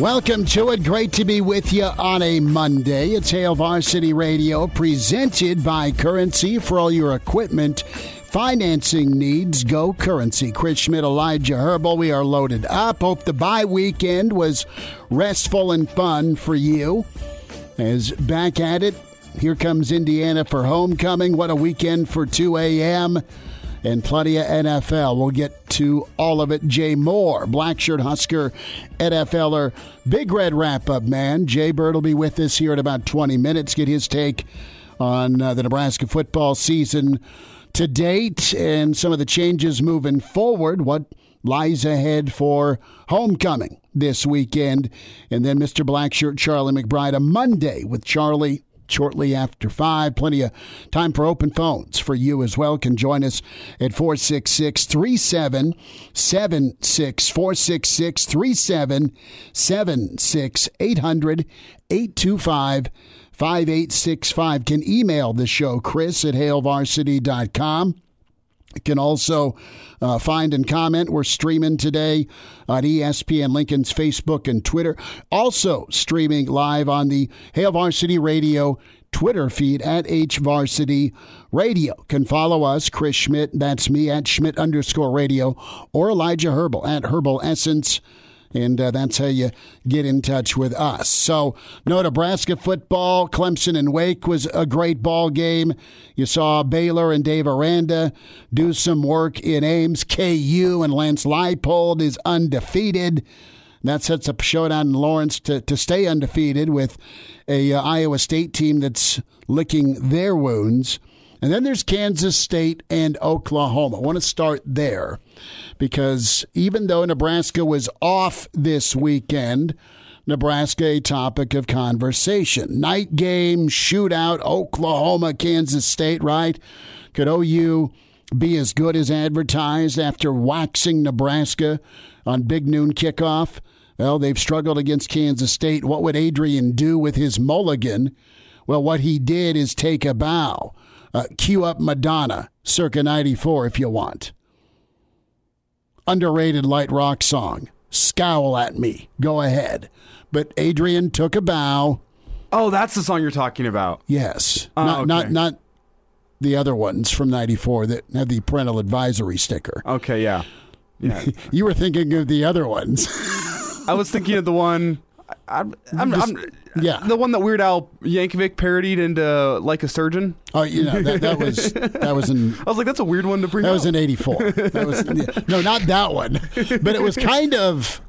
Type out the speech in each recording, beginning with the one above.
Welcome to it. Great to be with you on a Monday. It's Hail Varsity Radio presented by Currency for all your equipment. Financing needs, go currency. Chris Schmitz, Elijah Herbal, we are loaded up. Hope the bye weekend was restful and fun for you. As back at it, here comes Indiana for homecoming. What a weekend for 2 a.m and plenty of NFL. We'll get to all of it. Jay Moore, Blackshirt Husker, NFLer, Big Red wrap up man. Jay Bird will be with us here in about 20 minutes. Get his take on uh, the Nebraska football season to date and some of the changes moving forward. What lies ahead for homecoming this weekend. And then Mr. Blackshirt Charlie McBride, a Monday with Charlie shortly after 5. Plenty of time for open phones for you as well. Can join us at 466 3776 466 3776 800 825 5865. Can email the show, Chris at hailvarsity.com. Can also uh, find and comment. We're streaming today on ESPN Lincoln's Facebook and Twitter. Also streaming live on the Hail Varsity Radio Twitter feed at HVarsity Radio. Can follow us, Chris Schmitz, that's me, at Schmitz underscore radio, or Elijah Herbal at Herbal Essence and uh, that's how you get in touch with us. So, no Nebraska football. Clemson and Wake was a great ball game. You saw Baylor and Dave Aranda do some work in Ames. KU and Lance Leipold is undefeated. That sets up a showdown in Lawrence to, to stay undefeated with a uh, Iowa State team that's licking their wounds. And then there's Kansas State and Oklahoma. I want to start there because even though Nebraska was off this weekend, Nebraska a topic of conversation. Night game, shootout, Oklahoma, Kansas State, right? Could OU be as good as advertised after waxing Nebraska on Big Noon kickoff? Well, they've struggled against Kansas State. What would Adrian do with his mulligan? Well, what he did is take a bow. Uh, cue up Madonna, circa 94, if you want underrated light rock song. Scowl at me. Go ahead. But Adrian took a bow. Oh, that's the song you're talking about. Yes. Oh, not okay. not not the other ones from 94 that had the parental advisory sticker. Okay, yeah. Yeah. You were thinking of the other ones. I was thinking of the one I'm, I'm, Just- I'm- yeah. the one that Weird Al Yankovic parodied into uh, Like a Surgeon. Oh, you know, that, that was that was in I was like, that's a weird one to bring That up. was in '84. That was no, not that one. But it was kind of,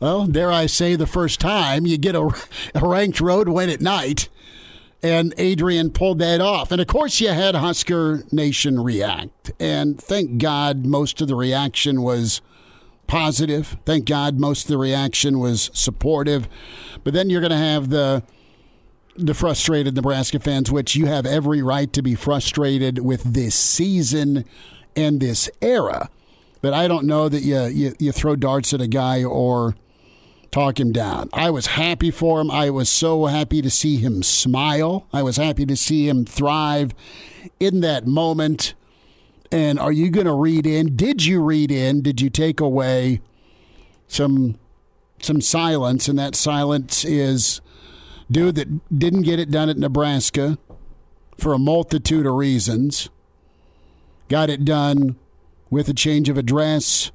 well, dare I say, the first time you get a, a ranked road win at night, and Adrian pulled that off. And of course, you had Husker Nation react, and thank God most of the reaction was positive. Thank God most of the reaction was supportive. But then you're going to have the the frustrated Nebraska fans, which you have every right to be frustrated with this season and this era. But I don't know that you, you, you throw darts at a guy or talk him down. I was happy for him. I was so happy to see him smile. I was happy to see him thrive in that moment. And are you going to read in? Did you read in? Did you take away some some silence? And that silence is dude that didn't get it done at Nebraska for a multitude of reasons. Got it done with a change of address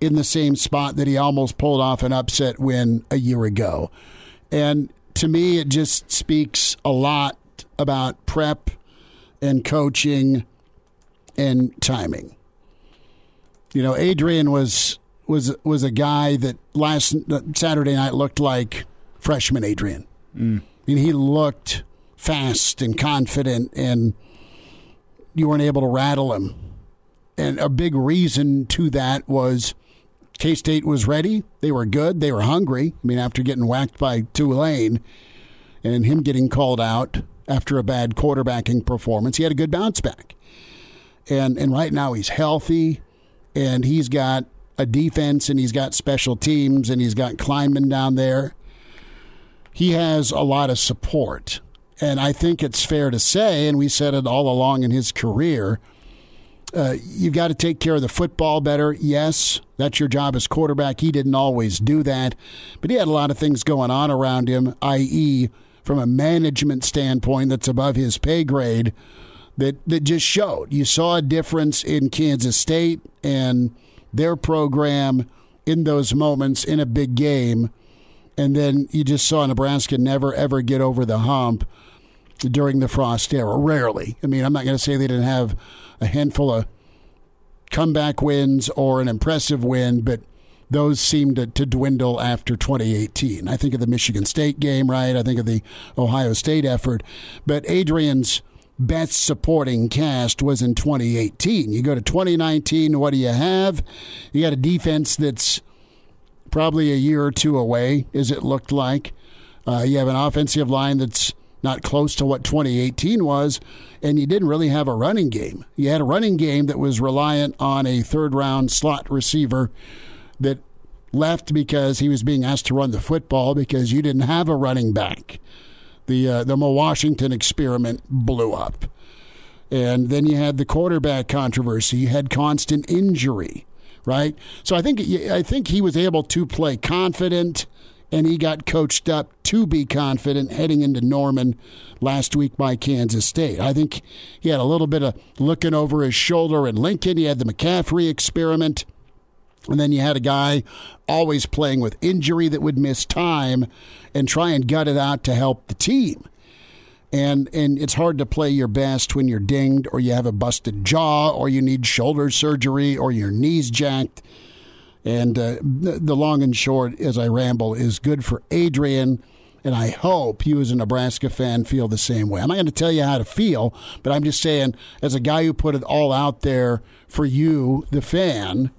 in the same spot that he almost pulled off an upset win a year ago. And to me, it just speaks a lot about prep and coaching and timing. You know, Adrian was was was a guy that last Saturday night looked like freshman Adrian. Mm. I mean, he looked fast and confident, and you weren't able to rattle him. And a big reason to that was K State was ready. They were good. They were hungry. I mean, after getting whacked by Tulane and him getting called out after a bad quarterbacking performance, he had a good bounce back. And and right now he's healthy, and he's got a defense, and he's got special teams, and he's got Klieman down there. He has a lot of support, and I think it's fair to say, and we said it all along in his career uh, you've got to take care of the football better. Yes, that's your job as quarterback. He didn't always do that, but he had a lot of things going on around him, i.e., from a management standpoint that's above his pay grade that, that just showed. You saw a difference in Kansas State and their program in those moments in a big game. And then you just saw Nebraska never, ever get over the hump during the Frost era. Rarely. I mean, I'm not going to say they didn't have a handful of comeback wins or an impressive win, but those seemed to, to, dwindle after 2018. I think of the Michigan State game, right? I think of the Ohio State effort. But Adrian's best supporting cast was in 2018. You go to 2019, what do you have? You got a defense that's probably a year or two away, as it looked like. Uh, you have an offensive line that's not close to what 2018 was, and you didn't really have a running game. You had a running game that was reliant on a third round slot receiver that left because he was being asked to run the football because you didn't have a running back. The uh, the Washington experiment blew up. And then you had the quarterback controversy. You had constant injury, right? So I think I think he was able to play confident and he got coached up to be confident heading into Norman last week by Kansas State. I think he had a little bit of looking over his shoulder in Lincoln. He had the McCaffrey experiment. And then you had a guy always playing with injury that would miss time and try and gut it out to help the team. And and it's hard to play your best when you're dinged or you have a busted jaw or you need shoulder surgery or your knees jacked. And uh, the long and short, as I ramble, is good for Adrian. And I hope you, as a Nebraska fan, feel the same way. I'm not going to tell you how to feel, but I'm just saying, as a guy who put it all out there for you, the fan,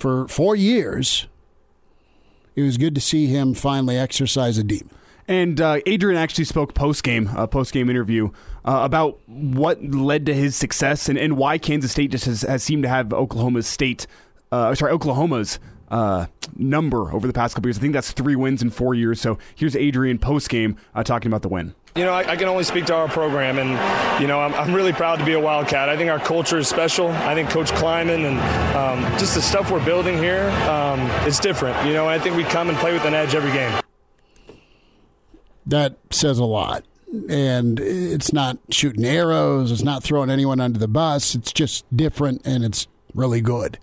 for four years, it was good to see him finally exercise a demon. And uh, Adrian actually spoke post game, a uh, post game interview uh, about what led to his success and, and why Kansas State just has, has seemed to have Oklahoma State uh, sorry, Oklahoma's uh, number over the past couple years. I think that's three wins in four years. So here's Adrian post game uh, talking about the win. You know, I, I, can only speak to our program, and you know, I'm, I'm, really proud to be a Wildcat. I think our culture is special. I think Coach Klieman and um, just the stuff we're building here, um, it's different. You know, I think we come and play with an edge every game. That says a lot. And it's not shooting arrows. It's not throwing anyone under the bus. It's just different, and it's really good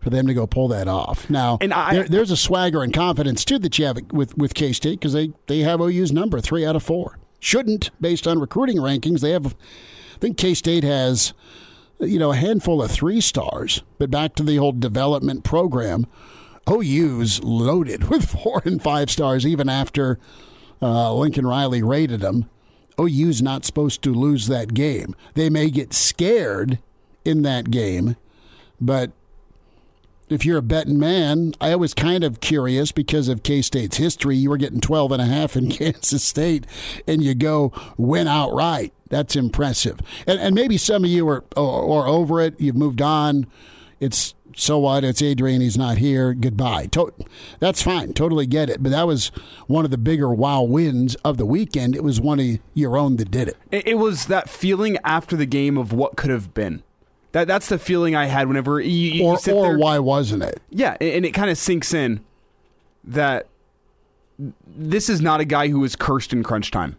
for them to go pull that off. Now, and I, there, there's a swagger and confidence too that you have with with K State because they they have OU's number three out of four. Shouldn't based on recruiting rankings. They have, I think K State has, you know, a handful of three stars. But back to the whole development program, OU's loaded with four and five stars even after uh, Lincoln Riley rated them. OU's not supposed to lose that game. They may get scared in that game, but if you're a betting man, I was kind of curious because of K State's history. You were getting 12 and a half in Kansas State, and you go win outright. That's impressive. And, and maybe some of you are, are, over it. You've moved on. It's so what? It's Adrian. He's not here. Goodbye. To- that's fine. Totally get it. But that was one of the bigger wow wins of the weekend. It was one of your own that did it. It was that feeling after the game of what could have been. That that's the feeling I had whenever you, you or or there. why wasn't it? Yeah, and it kind of sinks in that this is not a guy who was cursed in crunch time.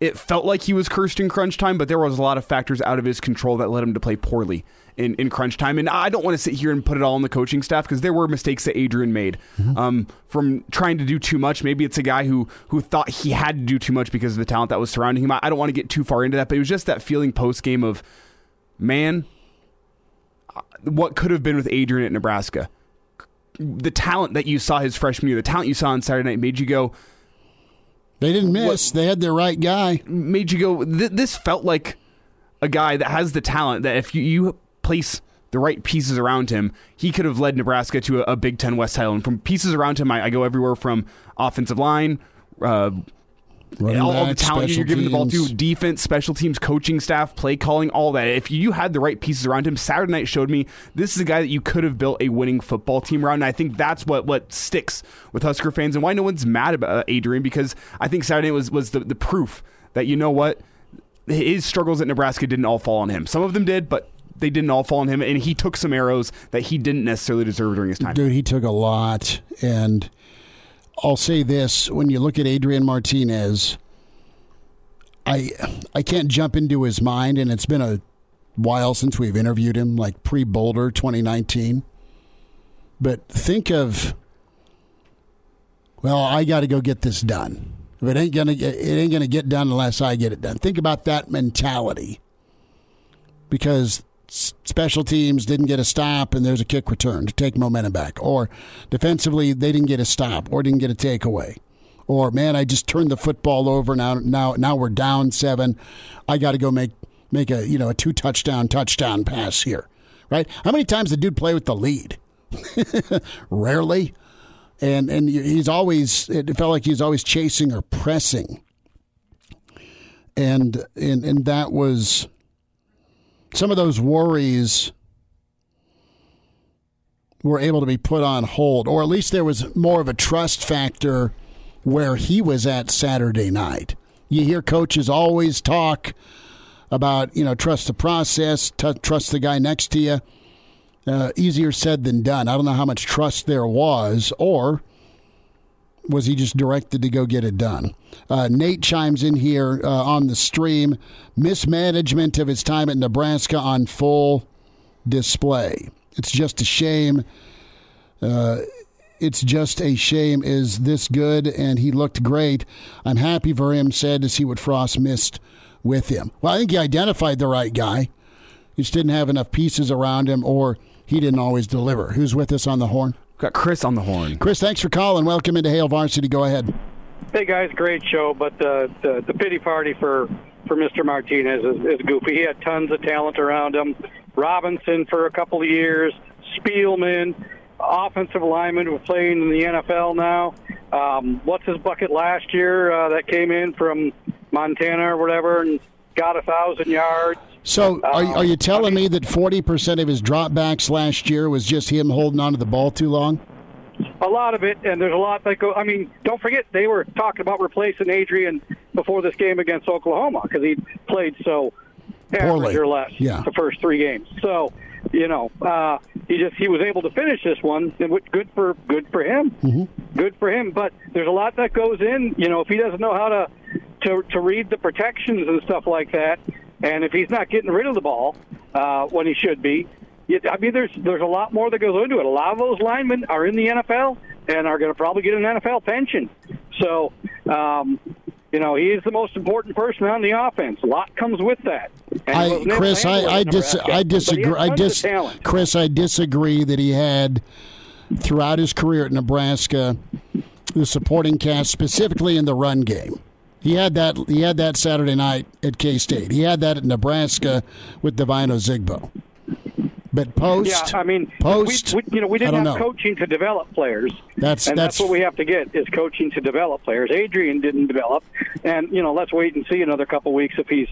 it felt like he was cursed in crunch time, but there was a lot of factors out of his control that led him to play poorly in, in crunch time. And I don't want to sit here and put it all on the coaching staff because there were mistakes that Adrian made mm-hmm. um, from trying to do too much. Maybe it's a guy who who thought he had to do too much because of the talent that was surrounding him. I, I don't want to get too far into that, but it was just that feeling post game of, man, what could have been with Adrian at Nebraska. The talent that you saw his freshman year, the talent you saw on Saturday night made you go, they didn't miss. What, they had their right guy. Made you go. Th- this felt like a guy that has the talent that if you, you place the right pieces around him, he could have led Nebraska to a, a Big Ten West title. And from pieces around him, I, I go everywhere from offensive line, uh, Running all, all the talent you're giving the ball to, defense, special teams, coaching staff, play calling, all that. If you had the right pieces around him, Saturday night showed me this is a guy that you could have built a winning football team around. And I think that's what what sticks with Husker fans and why no one's mad about uh, Adrian because I think Saturday was was the, the proof that you know what his struggles at Nebraska didn't all fall on him. Some of them did, but they didn't all fall on him, and he took some arrows that he didn't necessarily deserve during his time. Dude, he took a lot, and I'll say this: when you look at Adrian Martinez I I can't jump into his mind, and it's been a while since we've interviewed him, like pre Boulder 2019. But think of, well, I got to go get this done. If it ain't gonna, it ain't gonna get done unless I get it done. Think about that mentality, because special teams didn't get a stop and there's a kick return to take momentum back, or defensively they didn't get a stop or didn't get a takeaway or man, I just turned the football over. Now, now, now we're down seven. I got to go make make a you know a two touchdown touchdown pass here, right? How many times did dude play with the lead? Rarely, and and he's always it felt like he's always chasing or pressing, and and and that was some of those worries were able to be put on hold, or at least there was more of a trust factor where he was at Saturday night. You hear coaches always talk about, you know, trust the process, t- trust the guy next to you. Uh, easier said than done. I don't know how much trust there was, or was he just directed to go get it done? Uh, Nate chimes in here uh, on the stream. Mismanagement of his time at Nebraska on full display. It's just a shame. Uh, it's just a shame is this good and he looked great. I'm happy for him, sad to see what Frost missed with him. Well, I think he identified the right guy. He just didn't have enough pieces around him or he didn't always deliver. Who's with us on the horn? Got Chris on the horn. Chris, thanks for calling. Welcome into Hail Varsity. Go ahead. Hey guys, great show, but the the, the pity party for for Mr. Martinez is, is goofy. He had tons of talent around him. Robinson for a couple of years, Spielman, offensive lineman who playing in the NFL now. Um, what's his bucket last year uh, that came in from Montana or whatever and got a thousand yards? So, are, are you um, telling me that 40% of his dropbacks last year was just him holding onto the ball too long? A lot of it, and there's a lot that go. I mean, don't forget they were talking about replacing Adrian before this game against Oklahoma because he played so poorly or less yeah. the first three games. So you know, uh, he just he was able to finish this one, and good for good for him, mm-hmm. good for him. But there's a lot that goes in. You know, if he doesn't know how to to to read the protections and stuff like that, and if he's not getting rid of the ball uh, when he should be, I mean, there's there's a lot more that goes into it. A lot of those linemen are in the NFL and are going to probably get an NFL pension. So, um, you know, he is the most important person on the offense. A lot comes with that. I, Chris, I, I, dis- I disagree. I dis- Chris, I disagree that he had throughout his career at Nebraska the supporting cast, specifically in the run game. He had that. He had that Saturday night at K State. He had that at Nebraska with Devine Ozigbo. But post, yeah, I mean, post, we, we, you know, we didn't have know. coaching to develop players. That's and that's, that's what we have to get is coaching to develop players. Adrian didn't develop, and you know, let's wait and see another couple weeks if he's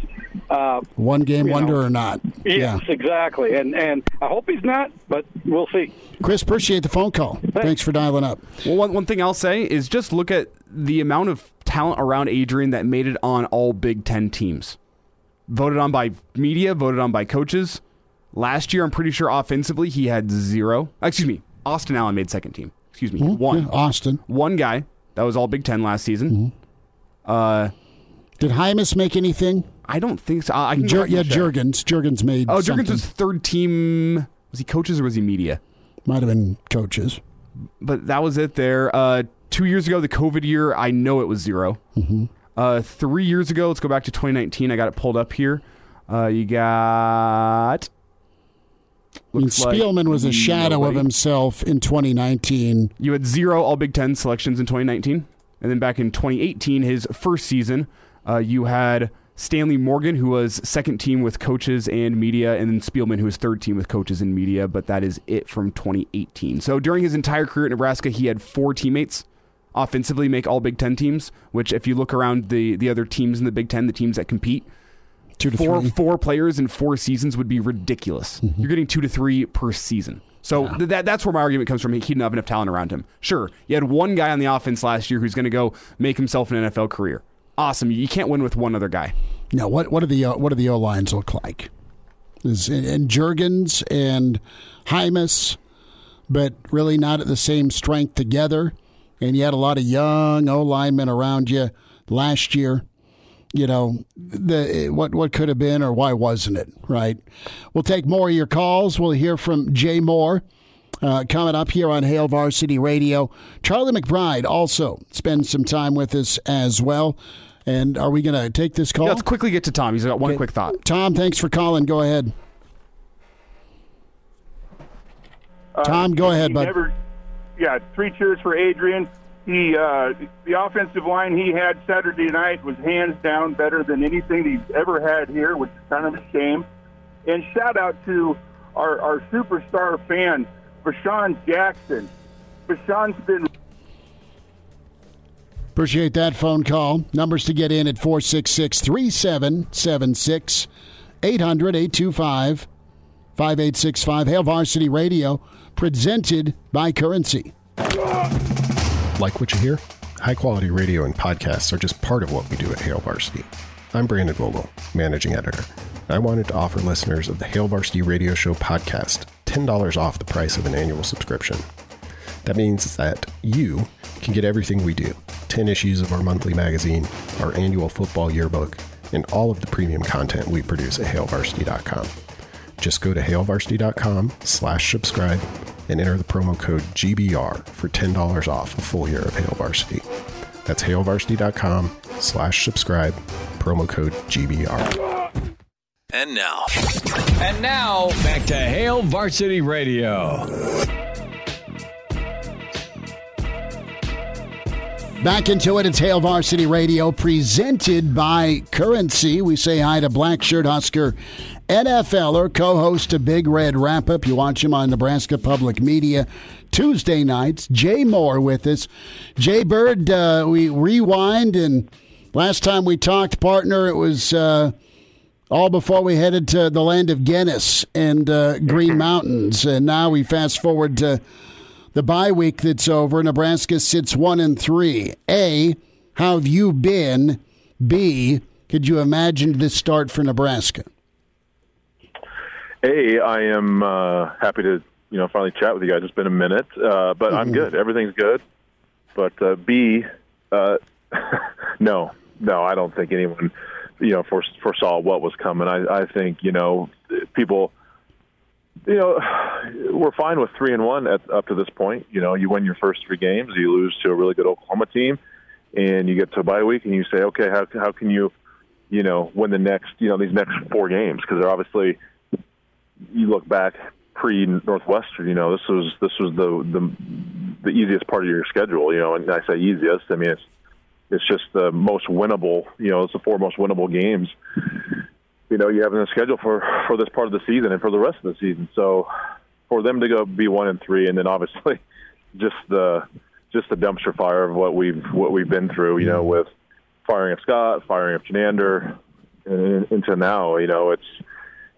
uh, one game wonder know. or not. Yes, yeah. exactly, and and I hope he's not, but we'll see. Chris, appreciate the phone call. Thanks, Thanks for dialing up. Well, one one thing I'll say is just look at the amount of talent around Adrian that made it on all Big Ten teams. Voted on by media, voted on by coaches Last year, I'm pretty sure offensively he had zero. Excuse me, Austin Allen made second team. Excuse me, mm-hmm. one. Yeah, Austin. One guy. That was all Big Ten last season. Mm-hmm. Uh, Did Jaimes make anything? I don't think so. I can Jur- yeah, check. Jurgens. Jurgens made. Oh, something. Jurgens was third team. Was he coaches or was he media? Might have been coaches. But that was it there. Uh, two years ago, the COVID year, I know it was 0 Mm-hmm. Uh, three years ago, let's go back to 2019. I got it pulled up here. Uh, you got. I mean, looks like Spielman was a shadow of himself in 2019. You had zero All Big Ten selections in 2019. And then back in 2018, his first season, uh, you had Stanley Morgan, who was second team with coaches and media, and then Spielman, who was third team with coaches and media. But that is it from 2018. So during his entire career at Nebraska, he had four teammates offensively make All Big Ten teams. Which, if you look around the the other teams in the Big Ten, the teams that compete, Two to four three. four players in four seasons would be ridiculous. You're getting two to three per season. So th- that that's where my argument comes from. He didn't have enough talent around him. Sure, you had one guy on the offense last year who's going to go make himself an NFL career. Awesome. You can't win with one other guy. Now, what what do the uh, what do the O lines look like? Is and Jurgens and Jaimes, but really not at the same strength together. And you had a lot of young O linemen around you last year. You know the what what could have been or why wasn't it? Right. We'll take more of your calls. We'll hear from Jay Moore. Uh, coming up here on Hail Varsity Radio. Charlie McBride also spends some time with us as well. And are we going to take this call? Let's quickly get to Tom. He's got one Okay. quick thought. Tom, thanks for calling. Go ahead. Tom, go ahead, he bud. Never, yeah, three cheers for Adrian. He, uh, the offensive line he had Saturday night was hands down better than anything he's ever had here, which is kind of a shame. And shout out to our, our superstar fan, Bashan Jackson. Bashan's been Appreciate that phone call. Numbers to get in at 466 3776 800 825 5865. Hail Varsity Radio, presented by Currency. Like what you hear? High quality radio and podcasts are just part of what we do at Hail Varsity. I'm Brandon Vogel, managing editor. I wanted to offer listeners of the Hail Varsity Radio Show podcast $10 off the price of an annual subscription. That means that you can get everything we do 10 issues of our monthly magazine, our annual football yearbook, and all of the premium content we produce at hailvarsity.com. Just go to hailvarsity.com slash subscribe and enter the promo code GBR for $10 off a full year of Hail Varsity. That's hailvarsity.com slash subscribe, promo code GBR. And now, And now, back to Hail Varsity Radio. Back into it. It's Hail Varsity Radio, presented by Currency. We say hi to Black Shirt Husker NFLer, co host of Big Red Wrap Up. You watch him on Nebraska Public Media Tuesday nights. Jay Moore with us. Jay Bird, uh, we rewind, and last time we talked, partner, it was. Uh, all before we headed to the land of Guinness and uh, Green Mountains. And now we fast forward to the bye week that's over. Nebraska sits one and three. A, how have you been? B, could you imagine this start for Nebraska? A, I am uh, happy to you know finally chat with you guys. It's been a minute, uh, but I'm good. Everything's good. But uh, B, uh, no, no, I don't think anyone you know fore- foresaw what was coming. I, I think you know people. You know, we're fine with three and one at, up to this point. You know, you win your first three games, you lose to a really good Oklahoma team, and you get to a bye week, and you say, okay, how how can you, you know, win the next, you know, these next four games? Because they're obviously you look back pre Northwestern, you know, this was this was the the the easiest part of your schedule, you know, and I say easiest, I mean it's it's just the most winnable, you know, it's the four most winnable games, you know, you have in the schedule for for this part of the season and for the rest of the season. So for them to go be one and three, and then obviously just the just the dumpster fire of what we've what we've been through, you know, with firing of Scott, firing of Chinander, and into now, you know, it's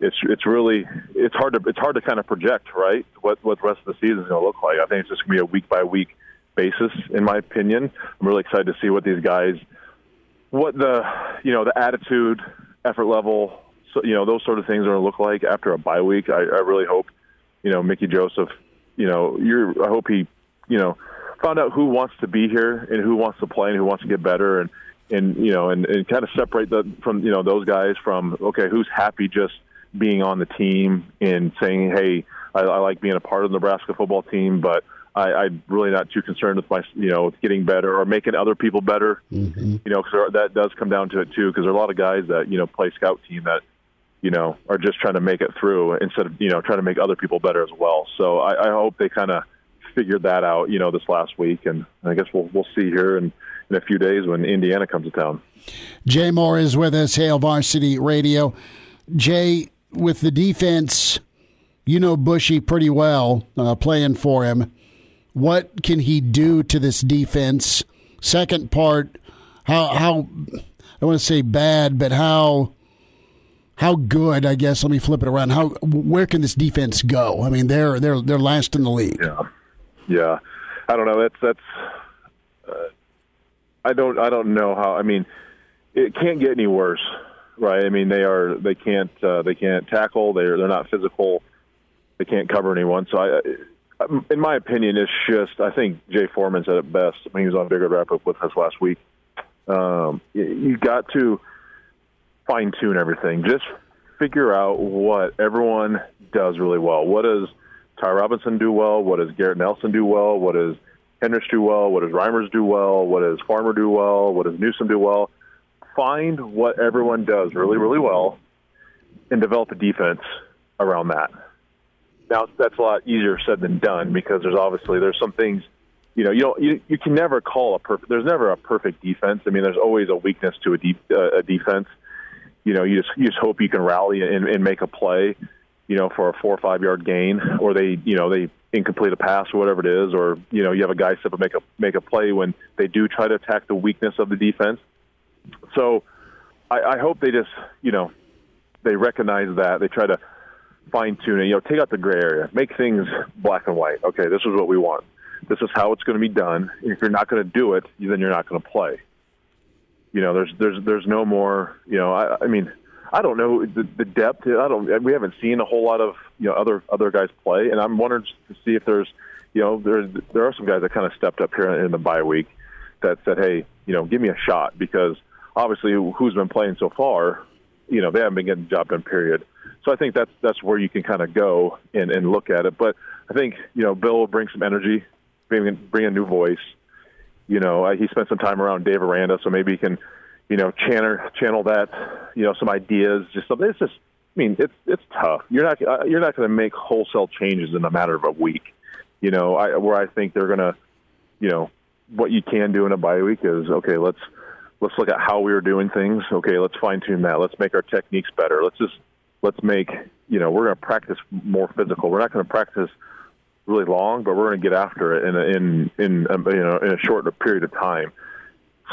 it's it's really it's hard to it's hard to kind of project right what what the rest of the season is going to look like. I think it's just going to be a week by week basis, in my opinion. I'm really excited to see what these guys, what the you know the attitude, effort level, so, you know those sort of things are going to look like after a bye week. I, I really hope you know Mickey Joseph, you know you're I hope he you know found out who wants to be here and who wants to play and who wants to get better and and you know, and, and kind of separate the from you know those guys from okay, who's happy just being on the team and saying, hey, I, I like being a part of the Nebraska football team, but I, I'm really not too concerned with my, you know, with getting better or making other people better. Mm-hmm. You know, because that does come down to it too. Because there are a lot of guys that you know play scout team that you know are just trying to make it through instead of you know trying to make other people better as well. So I, I hope they kind of figured that out, you know, this last week, and I guess we'll we'll see here in, in a few days when Indiana comes to town. Jay Moore is with us, Hail Varsity Radio. Jay, with the defense, you know Bushy pretty well, uh, playing for him. What can he do to this defense? Second part, how how I want to say bad, but how how good? I guess let me flip it around. How where can this defense go? I mean, they're they're they're last in the league. Yeah, yeah. I don't know. That's that's. Uh, I don't. I don't know how. I mean, it can't get any worse, right? I mean, they are. They can't. Uh, they can't tackle. They're. They're not physical. They can't cover anyone. So I. In my opinion, it's just I think Jay Foreman said it best when he was on Big Red Wrap Up with us last week. Um, you, got to fine tune everything. Just figure out what everyone does really well. What does Ty Robinson do well? What does Garrett Nelson do well? What does Henrich do well? What does Reimers do well? What does Farmer do well? What does Newsome do well? Find what everyone does really, really well and develop a defense around that. Now that's a lot easier said than done because there's obviously there's some things you know you don't you, you can never call a perfect there's never a perfect defense. I mean there's always a weakness to a deep uh, a defense. You know you just you just hope you can rally and, and make a play, you know for a four or five yard gain or they you know they incomplete a pass or whatever it is or you know you have a guy step up make a make a play when they do try to attack the weakness of the defense. So I, I hope they just you know they recognize that they try to fine tune it. You know, take out the gray area, make things black and white. Okay, this is what we want. This is how it's going to be done. If you're not going to do it, then you're not going to play. You know, there's there's there's no more. You know, I, I mean, I don't know the, the depth. I don't. We haven't seen a whole lot of you know other other guys play, and I'm wondering to see if there's you know there's there are some guys that kind of stepped up here in the bye week that said, hey, you know, give me a shot because obviously who's been playing so far, you know, they haven't been getting the job done. Period. So I think that's that's where you can kind of go and, and look at it. But I think you know Bill will bring some energy, bring bring a new voice. You know, he spent some time around Dave Aranda, so maybe he can, you know, channel channel that, you know, some ideas. Just something. It's just, I mean, it's it's tough. You're not uh, you're not going to make wholesale changes in a matter of a week. You know, I, where I think they're going to, you know, what you can do in a bye week is okay. Let's let's look at how we are doing things. Okay, let's fine tune that. Let's make our techniques better. Let's just let's make you know we're going to practice more physical. We're not going to practice really long, but we're going to get after it in a, in in a, you know in a short period of time.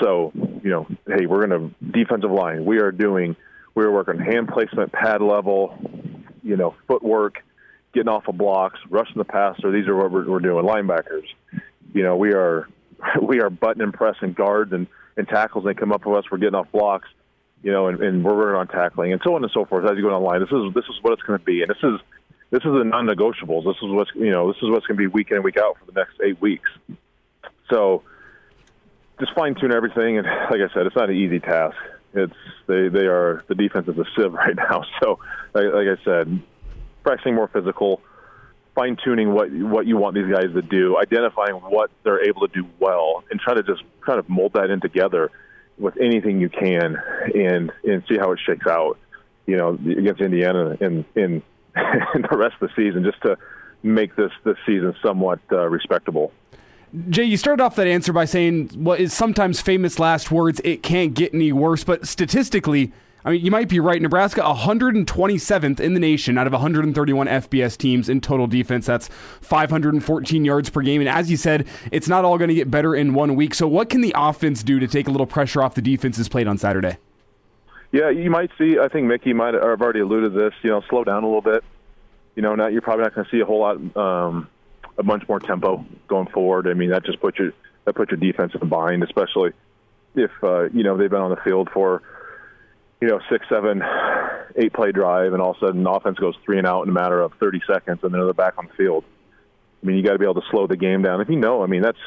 So you know, hey, we're going to defensive line. We are doing we are working hand placement, pad level, you know, footwork, getting off of blocks, rushing the passer. These are what we're, we're doing. Linebackers, you know, we are we are button and pressing guards and and tackles. They come up with us. We're getting off blocks you know, and, and we're working on tackling and so on and so forth as you go online. This is this is what it's going to be, and this is this is the non-negotiables. This is what's you know this is what's going to be week in and week out for the next eight weeks. So just fine tune everything, and like I said, it's not an easy task. It's they they are the defense is a sieve right now. So like, like I said, pressing more physical, fine tuning what what you want these guys to do, identifying what they're able to do well, and try to just kind of mold that in together with anything you can and and see how it shakes out. You know, against Indiana and in the rest of the season, just to make this this season somewhat uh, respectable. Jay, you started off that answer by saying what is sometimes famous last words. It can't get any worse, but statistically, I mean, you might be right. Nebraska 127th in the nation out of 131 FBS teams in total defense. That's 514 yards per game. And as you said, it's not all going to get better in one week. So, what can the offense do to take a little pressure off the defenses played on Saturday? Yeah, you might see. I think Mickey might have already alluded to this. You know, slow down a little bit. You know, now you're probably not going to see a whole lot, um, a bunch more tempo going forward. I mean, that just puts your that puts your defense in bind, especially if uh, you know they've been on the field for you know, six, seven, eight play drive, and all of a sudden the offense goes three and out in a matter of 30 seconds, and then they're back on the field. I mean, you got to be able to slow the game down. If you know, I mean, that's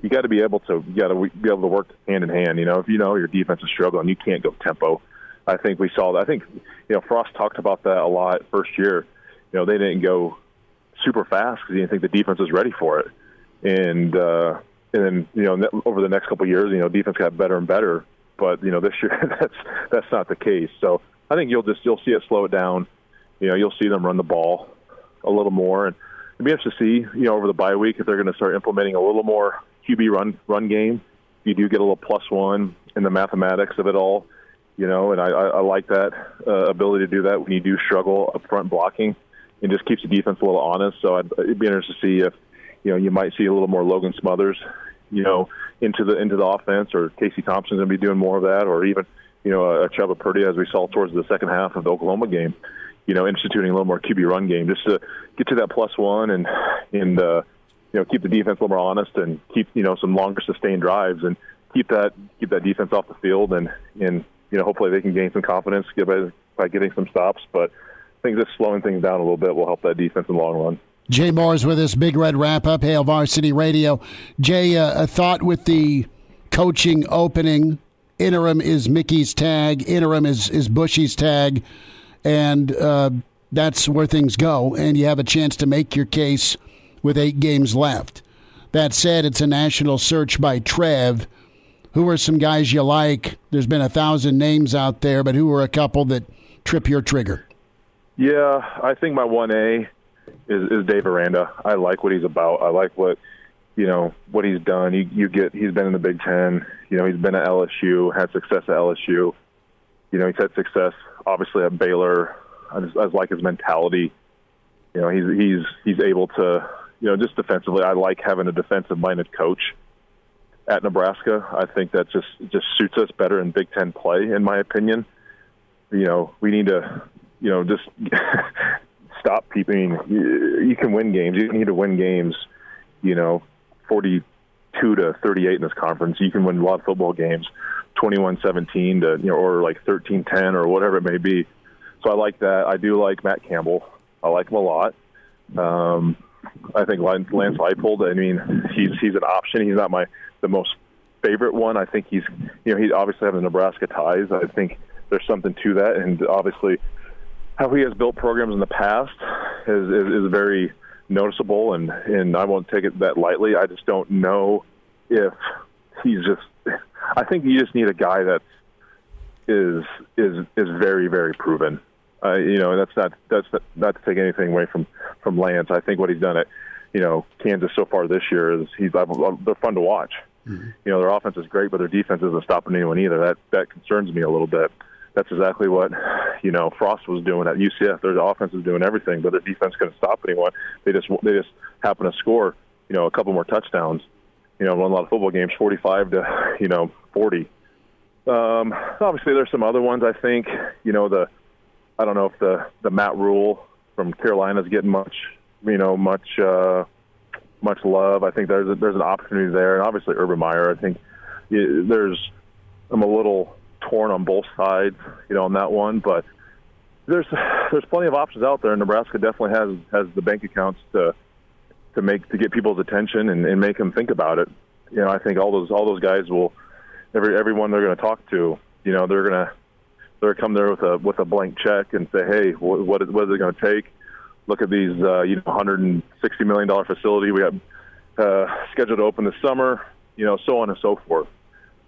you got to be able to you got to be able to work hand in hand. You know, if you know your defense is struggling, you can't go tempo. I think we saw that. I think you know Frost talked about that a lot first year. You know, they didn't go super fast because he didn't think the defense was ready for it, and uh, and then you know over the next couple of years, you know, defense got better and better. But you know, this year that's that's not the case. So I think you'll just you'll see it slow it down. You know, you'll see them run the ball a little more, and it'd be interesting to see you know over the bye week if they're going to start implementing a little more QB run run game. You do get a little plus one in the mathematics of it all, you know, and I, I, I like that uh, ability to do that when you do struggle up front blocking, and just keeps the defense a little honest. So I'd, it'd be interesting to see if you know you might see a little more Logan Smothers, you know, into the into the offense, or Casey Thompson's going to be doing more of that, or even you know a Chuba Purdy as we saw towards the second half of the Oklahoma game, you know, instituting a little more QB run game just to get to that plus one and and uh, you know keep the defense a little more honest and keep you know some longer sustained drives and keep that keep that defense off the field and and you know hopefully they can gain some confidence by, by getting some stops. But I think just slowing things down a little bit will help that defense in the long run. Jay Moore's with us, Big Red Wrap Up, Hail Varsity Radio. Jay, uh, a thought with the coaching opening. Interim is Mickey's tag. Interim is is Bushy's tag, and uh, that's where things go. And you have a chance to make your case with eight games left. That said, it's a national search by Trev. Who are some guys you like? There's been a thousand names out there, but who are a couple that trip your trigger? Yeah, I think my one A is, is Dave Aranda. I like what he's about. I like what you know what he's done. You, you get he's been in the Big Ten. You know he's been at LSU, had success at LSU. You know he's had success obviously at Baylor. I just, I just like his mentality. You know he's he's he's able to you know just defensively. I like having a defensive minded coach at Nebraska. I think that just just suits us better in Big Ten play, in my opinion. You know we need to you know just stop people. I mean, you, you can win games. You need to win games. You know, forty-two to thirty-eight in this conference. You can win a lot of football games, 21-17 to you know, or like 13-10 or whatever it may be. So I like that. I do like Matt Campbell. I like him a lot. Um, I think Lance Leipold. I mean, he's he's an option. He's not my the most favorite one. I think he's you know he obviously has the Nebraska ties. I think there's something to that, and obviously how he has built programs in the past is, is, is very noticeable, and and I won't take it that lightly. I just don't know if he's just. I think you just need a guy that is is is very very proven. Uh, you know, and that's not that's not, not to take anything away from from Lance. I think what he's done at you know Kansas so far this year is he's they're fun to watch. Mm-hmm. You know, their offense is great, but their defense isn't stopping anyone either. That that concerns me a little bit that's exactly what you know Frost was doing at UCF. Their offense is doing everything, but their defense couldn't stop anyone. They just they just happen to score you know a couple more touchdowns. You know, won a lot of football games, forty-five to you know forty. Um, obviously, there's some other ones. I think you know the I don't know if the the Matt Rhule from Carolina is getting much you know much uh, much love. I think there's a, there's an opportunity there, and obviously Urban Meyer. I think there's I'm a little torn on both sides, you know, on that one. But there's there's plenty of options out there. Nebraska definitely has has the bank accounts to to make to get people's attention and, and make them think about it. You know, I think all those all those guys will every everyone they're going to talk to, you know, they're going to they're come there with a with a blank check and say, hey, what what is, what is it going to take? Look at these, uh, you know, 160 million dollar facility we have uh, scheduled to open this summer, you know, so on and so forth.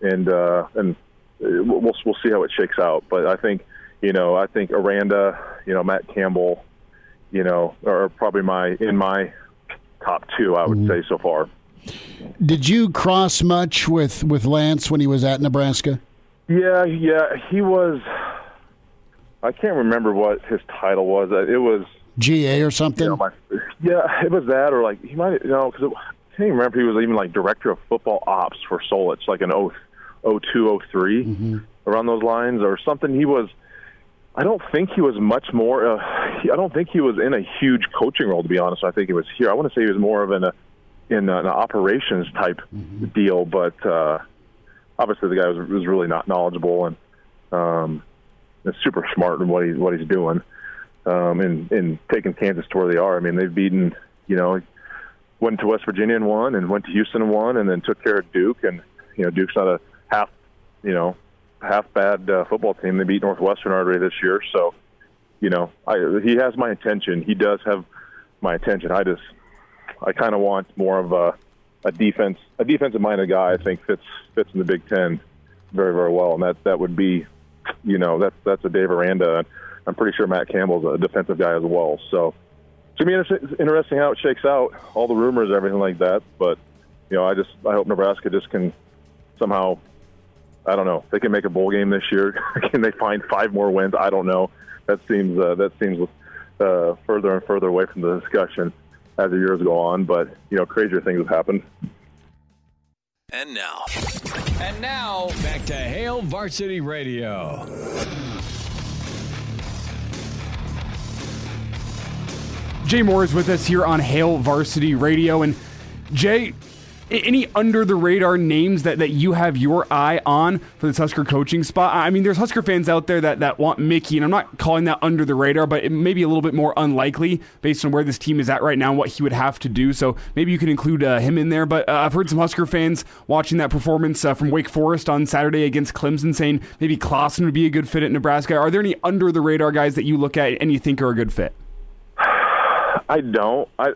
And uh, and we'll we'll see how it shakes out. But I think you know I think Aranda, you know Matt Campbell, you know are probably my in my top two. I would mm-hmm. say so far. Did you cross much with with Lance when he was at Nebraska? Yeah, yeah, he was. I can't remember what his title was. Uh, it was GA or something. You know, my, yeah, it was that, or like he might, you know, because I can't remember. He was even like director of football ops for Solich, like an oath 02, 03, mm-hmm. around those lines, or something. He was. I don't think he was much more. Uh, I don't think he was in a huge coaching role, to be honest. I think he was here. I want to say he was more of an, a, in an operations type mm-hmm. deal, but uh, obviously the guy was, was really not knowledgeable and um, is super smart in what he's what he's doing, um, and, and taking Kansas to where they are. I mean, they've beaten, you know, went to West Virginia and won, and went to Houston and won, and then took care of Duke. And you know, Duke's not a half, you know, half bad uh, football team. They beat Northwestern already this year, so you know, I, he has my attention. He does have my attention. I just, I kind of want more of a, a defense, a defensive minded guy. I think fits fits in the Big Ten very very well, and that that would be, you know, that's that's a Dave Aranda. I'm pretty sure Matt Campbell's a defensive guy as well. So it's gonna be interesting how it shakes out, all the rumors, everything like that. But you know, I just I hope Nebraska just can somehow, I don't know, they can make a bowl game this year. can they find five more wins? I don't know. That seems uh, that seems uh, further and further away from the discussion as the years go on. But you know, crazier things have happened. And now, and now back to Hail Varsity Radio. Jay Moore is with us here on Hail Varsity Radio. And Jay, any under the radar names that, that you have your eye on for this Husker coaching spot? I mean, there's Husker fans out there that, that want Mickey, and I'm not calling that under the radar, but it may be a little bit more unlikely based on where this team is at right now and what he would have to do. So maybe you can include uh, him in there. But uh, I've heard some Husker fans watching that performance uh, from Wake Forest on Saturday against Clemson saying maybe Clawson would be a good fit at Nebraska. Are there any under the radar guys that you look at and you think are a good fit? I don't. I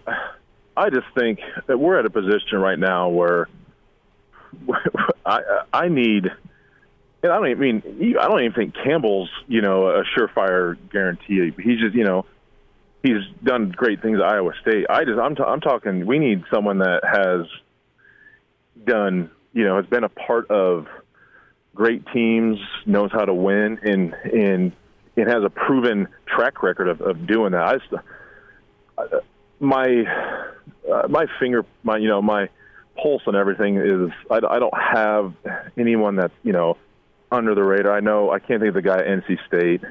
I just think that we're at a position right now where I I need. And I don't even mean I don't even think Campbell's you know a surefire guarantee. He's just you know he's done great things at Iowa State. I just I'm t- I'm talking. We need someone that has done you know has been a part of great teams, knows how to win, and and and has a proven track record of, of doing that. I just my uh, my finger, my you know my pulse and everything is I, I don't have anyone that's you know under the radar. I know I can't think of the guy at NC State.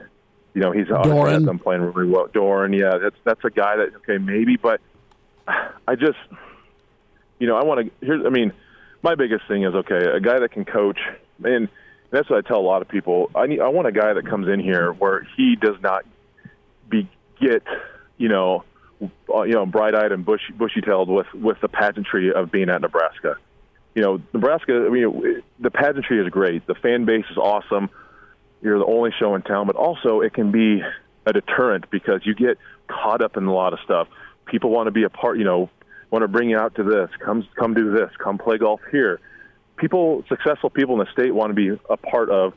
You know he's Doeren. I'm playing really well. Doeren, yeah, that's that's a guy that okay maybe, but I just you know I want to. Here's I mean my biggest thing is okay a guy that can coach and that's what I tell a lot of people. I need I want a guy that comes in here where he does not be get you know Uh, you know, bright-eyed and bushy, bushy-tailed with with the pageantry of being at Nebraska. You know, Nebraska. I mean, the pageantry is great. The fan base is awesome. You're the only show in town, but also it can be a deterrent because you get caught up in a lot of stuff. People want to be a part. You know, want to bring you out to this. Come, come do this. Come play golf here. People, successful people in the state, want to be a part of.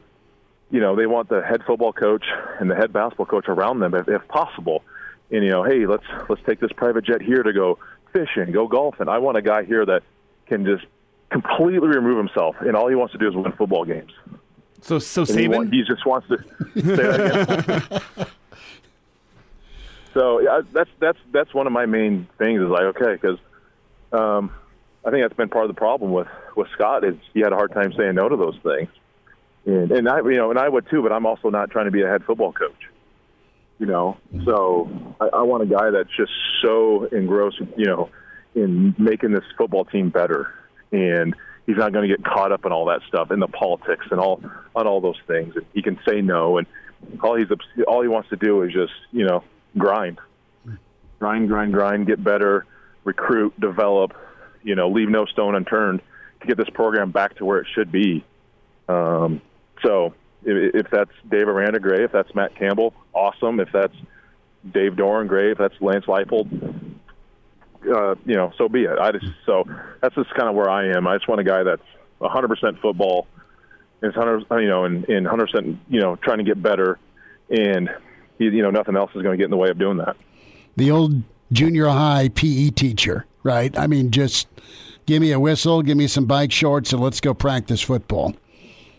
You know, they want the head football coach and the head basketball coach around them if, if possible and you know, hey, let's let's take this private jet here to go fishing, go golfing. I want a guy here that can just completely remove himself, and all he wants to do is win football games. So, so Saban, he, want, he, just wants to say that again. so yeah, that's that's that's one of my main things. Is like okay, because um, I think that's been part of the problem with with Scott is he had a hard time saying no to those things, and and I you know and I would too, but I'm also not trying to be a head football coach you know. So I, I want a guy that's just so engrossed, you know, in making this football team better, and he's not going to get caught up in all that stuff, in the politics and all on all those things. And he can say no, and all he's all he wants to do is just you know grind, grind, grind, grind, get better, recruit, develop, you know, leave no stone unturned to get this program back to where it should be. Um, so if, that's Dave Aranda, great. If that's Matt Campbell, awesome. If that's Dave Doeren, great. If that's Lance Leipold, uh, you know, so be it. I just so that's just kind of where I am. I just want a guy that's 100% football, and 100, you know, and, and 100%, you know, trying to get better, and you know, nothing else is going to get in the way of doing that. The old junior high PE teacher, right? I mean, just give me a whistle, give me some bike shorts, and let's go practice football.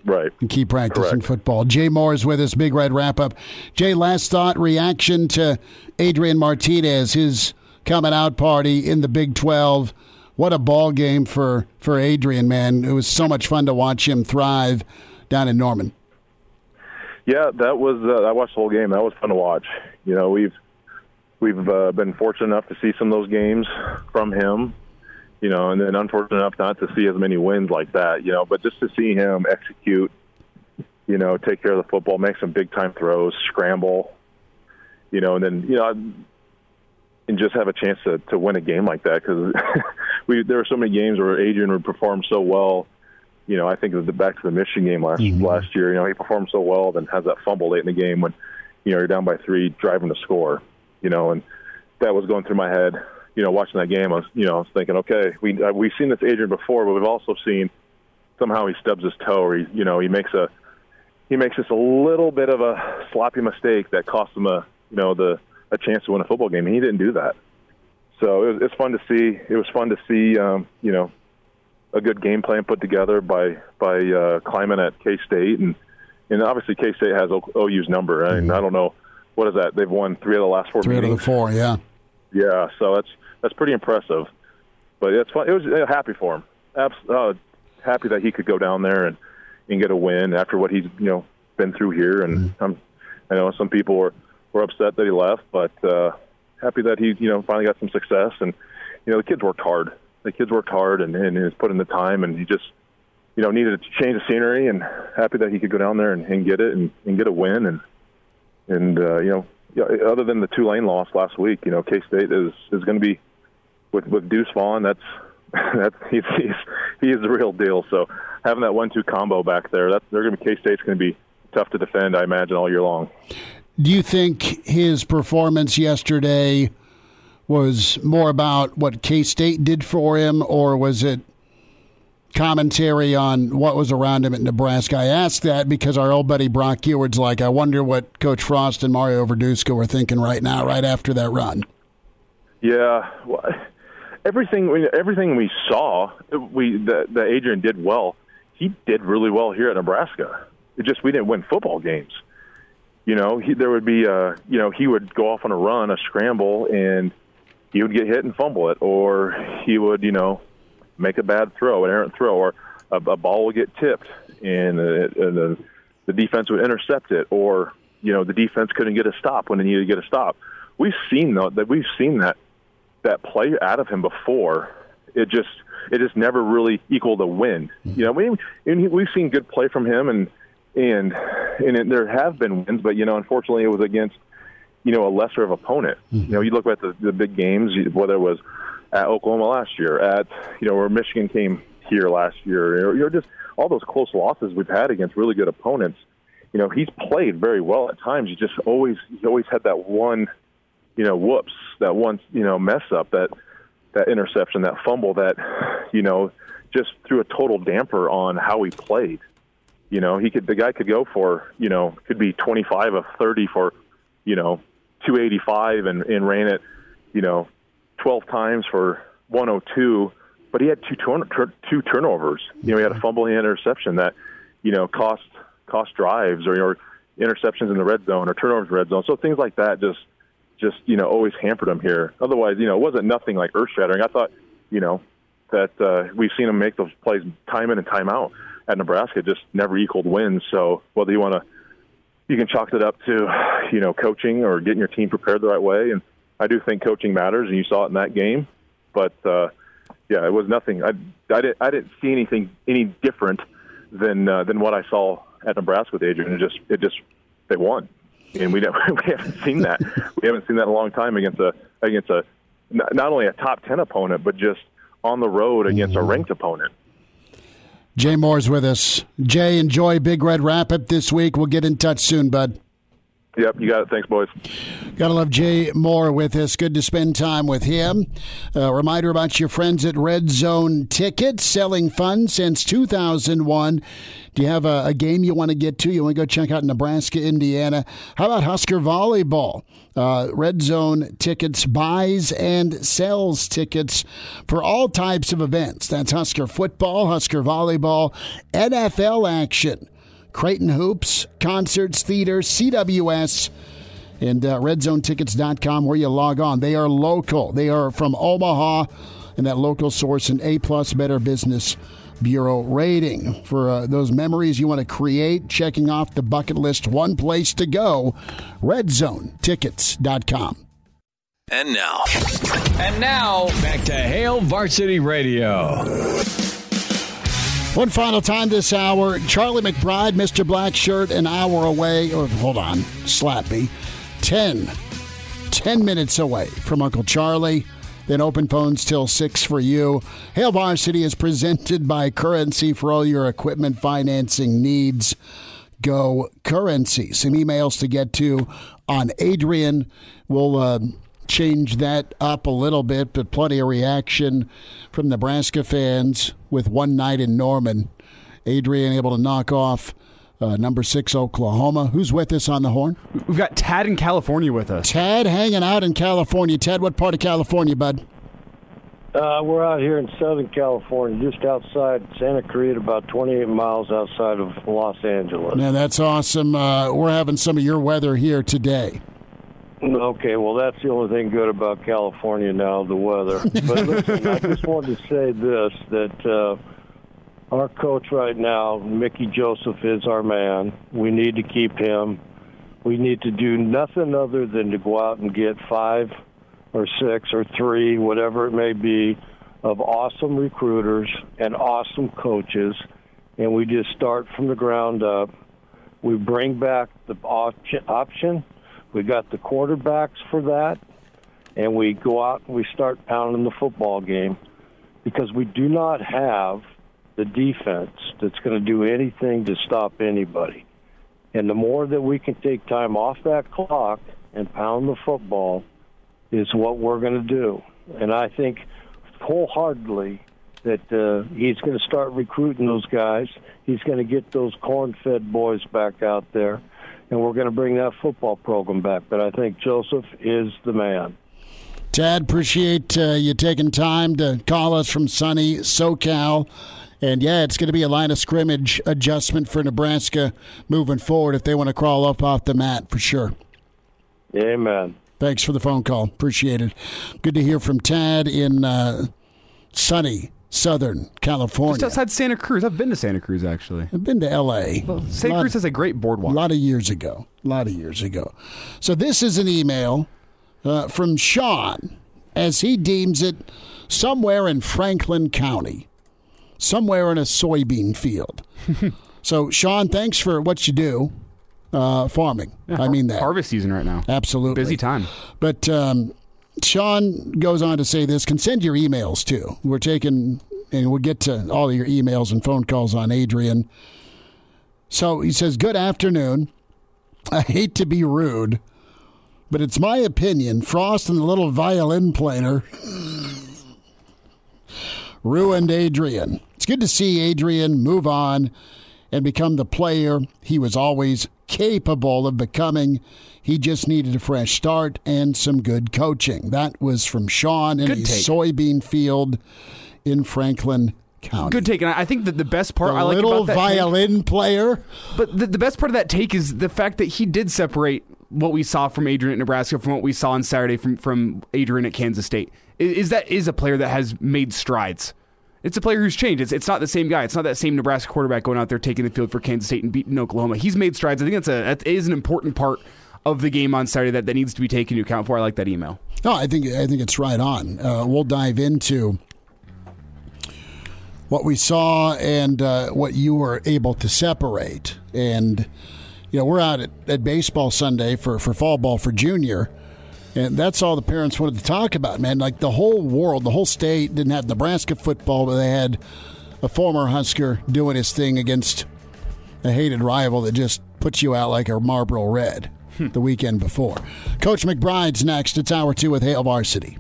Right. And keep practicing Correct. football. Jay Moore is with us. Big Red wrap up. Jay, last thought, reaction to Adrian Martinez, his coming out party in the Big 12. What a ball game for, for Adrian, man. It was so much fun to watch him thrive down in Norman. Yeah, that was. Uh, I watched the whole game. That was fun to watch. You know, we've we've uh, been fortunate enough to see some of those games from him you know, and then unfortunate enough not to see as many wins like that, you know, but just to see him execute, you know, take care of the football, make some big time throws, scramble, you know, and then, you know, and just have a chance to to win a game like that because we there were so many games where Adrian would perform so well. You know, I think of the back to the Michigan game last Mm-hmm. last year. You know, he performed so well, then has that fumble late in the game when you know you're down by three, driving to score. You know, and that was going through my head. You know, watching that game, I was you know I was thinking, okay, we uh, we've seen this Adrian before, but we've also seen somehow he stubs his toe, or he you know he makes a he makes just a little bit of a sloppy mistake that costs him a you know the a chance to win a football game. And he didn't do that. So it was, it's fun to see. It was fun to see, um, you know, a good game plan put together by by uh, Klieman at K State, and and obviously K State has O- OU's number. I, mean, I don't know what is that. They've won three of the last four Three out of the four, yeah. Yeah, so that's that's pretty impressive. But it's fun. It was uh, happy for him. Abs- uh, happy that he could go down there and and get a win after what he's you know been through here. And I'm, I know some people were were upset that he left, but uh, happy that he you know finally got some success. And you know the kids worked hard. The kids worked hard and and has put in the time, and he just you know needed to change the scenery. And happy that he could go down there and, and get it and, and get a win. And and uh, you know other than the Tulane loss last week, you know K State is is going to be with with Deuce Vaughn. That's that's he's, he's he is the real deal. So having that one-two combo back there, that's they're going to be K State's going to be tough to defend, I imagine, all year long. Do you think his performance yesterday was more about what K State did for him, or was it commentary on what was around him at Nebraska? I ask that because our old buddy Brock Eward's like, I wonder what Coach Frost and Mario Verduzco are thinking right now, right after that run. Yeah, well, everything everything we saw, we that, that Adrian did well. He did really well here at Nebraska. It just we didn't win football games. You know, he, there would be, a you know, he would go off on a run, a scramble, and he would get hit and fumble it, or he would, you know, make a bad throw, an errant throw, or a, a ball would get tipped, and, uh, and the, the defense would intercept it, or you know, the defense couldn't get a stop when they needed to get a stop. We've seen that we've seen that that play out of him before. It just it just never really equaled a win. Mm-hmm. You know, we and he- we've seen good play from him, and and and it, there have been wins, but you know, unfortunately, it was against you know a lesser of opponent. Mm-hmm. You know, you look at the, the big games, whether it was at Oklahoma last year, at you know where Michigan came here last year, or, you know, just all those close losses we've had against really good opponents. You know, he's played very well at times. He just always he always had that one you know, whoops, that one, you know, mess up, that that interception, that fumble, that you know, just threw a total damper on how he played. You know, he could the guy could go for, you know, could be 25 of 30 for, you know, 285 and and ran it, you know, 12 times for 102, but he had two turn, tur- two turnovers. You know, he had a fumble and an interception that, you know, cost cost drives or, or interceptions in the red zone or turnovers in the red zone. So things like that just just you know always hampered him here. Otherwise, you know, it wasn't nothing like earth shattering. I thought, you know, that uh, we've seen him make those plays time in and time out at Nebraska, just never equaled wins. So whether you want to, you can chalk it up to, you know, coaching or getting your team prepared the right way. And I do think coaching matters, and you saw it in that game. But uh, yeah, it was nothing. I, I didn't I didn't see anything any different than uh, than what I saw at Nebraska with Adrian. It just it just they won and we don't, we haven't seen that. We haven't seen that in a long time against a against a not only a top ten opponent, but just on the road against a mm-hmm. ranked opponent. Jay Moore's with us. Jay, enjoy Big Red Wrap Up this week. We'll get in touch soon, bud. Yep, you got it. Thanks, boys. Gotta love Jay Moore with us. Good to spend time with him. A reminder about your friends at Red Zone Tickets, selling fun since 2001. Do you have a, a game you want to get to? You want to go check out Nebraska, Indiana? How about Husker Volleyball? Uh, Red Zone Tickets buys and sells tickets for all types of events. That's Husker Football, Husker Volleyball, NFL action. Creighton Hoops, concerts, theater, CWS, and uh, redzonetickets.com where you log on. They are local. They are from Omaha and that local source and A plus Better Business Bureau rating. For uh, those memories you want to create, checking off the bucket list, one place to go, redzonetickets.com. And now. And now, back to Hail Varsity Radio. One final time this hour, Charlie McBride, Mr. Black Shirt, an hour away, or hold on, slap me, 10 10 minutes away from Uncle Charlie. Then open phones till 6 for you. Hail Varsity is presented by Currency for all your equipment financing needs. Go Currency. Some emails to get to on Adrian. We'll uh, change that up a little bit, but plenty of reaction from Nebraska fans with one night in Norman. Adrian able to knock off uh, number six Oklahoma. Who's with us on the horn? We've got Tad in California with us. Tad hanging out in California. Tad, what part of California, bud? Uh, we're out here in Southern California, just outside Santa Cruz, about 28 miles outside of Los Angeles. Now that's awesome. Uh, we're having some of your weather here today. Okay, well, that's the only thing good about California now, the weather. But listen, I just wanted to say this that uh, our coach right now, Mickey Joseph, is our man. We need to keep him. We need to do nothing other than to go out and get five or six or three, whatever it may be, of awesome recruiters and awesome coaches. And we just start from the ground up. We bring back the option. We got the quarterbacks for that. And we go out and we start pounding the football game because we do not have the defense that's going to do anything to stop anybody. And the more that we can take time off that clock and pound the football is what we're going to do. And I think wholeheartedly that uh, he's going to start recruiting those guys. He's going to get those corn-fed boys back out there, and we're going to bring that football program back. But I think Joseph is the man. Tad, appreciate uh, you taking time to call us from sunny SoCal. And yeah, it's going to be a line of scrimmage adjustment for Nebraska moving forward if they want to crawl up off the mat for sure. Amen. Thanks for the phone call. Appreciate it. Good to hear from Tad in uh, sunny Southern California. Just outside Santa Cruz. I've been to Santa Cruz, actually. I've been to L.A. Well, Santa Cruz has a great boardwalk. A lot of years ago. A lot of years ago. So this is an email uh, from Sean, as he deems it, somewhere in Franklin County, somewhere in a soybean field. so, Sean, thanks for what you do. Uh, farming. Yeah, I mean that. Harvest season right now. Absolutely. Busy time. But um, Sean goes on to say this can send your emails too. We're taking, and we'll get to all of your emails and phone calls on Adrian. So he says, Good afternoon. I hate to be rude, but it's my opinion Frost and the little violin player ruined Adrian. It's good to see Adrian move on and become the player he was always capable of becoming. He just needed a fresh start and some good coaching. That was from Sean in Good a take. soybean field in Franklin County. Good take, and I think that the best part The I like little about that take- violin player. But the, the best part of that take is the fact that he did separate what we saw from Adrian at Nebraska from what we saw on Saturday from, from Adrian at Kansas State. Is, is that is a player that has made strides. It's a player who's changed. It's, it's not the same guy. It's not that same Nebraska quarterback going out there taking the field for Kansas State and beating Oklahoma. He's made strides. I think that's a that is an important part of the game on Saturday that, that needs to be taken into account for. I like that email. No, I think I think it's right on. Uh, we'll dive into what we saw and uh, what you were able to separate. And you know, we're out at, at baseball Sunday for for fall ball for junior. And that's all the parents wanted to talk about, man. Like the whole world, the whole state didn't have Nebraska football, but they had a former Husker doing his thing against a hated rival that just puts you out like a Marlboro Red the weekend before. Coach McBride's next. It's hour two with Hail Varsity.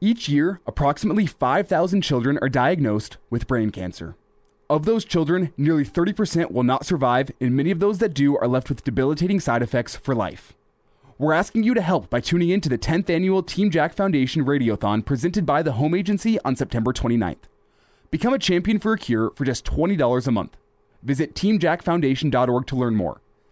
Each year, approximately 5,000 children are diagnosed with brain cancer. Of those children, nearly 30% will not survive, and many of those that do are left with debilitating side effects for life. We're asking you to help by tuning in to the 10th annual Team Jack Foundation Radiothon presented by the Home Agency on September 29th. Become a champion for a cure for just $20 a month. Visit teamjackfoundation.org to learn more.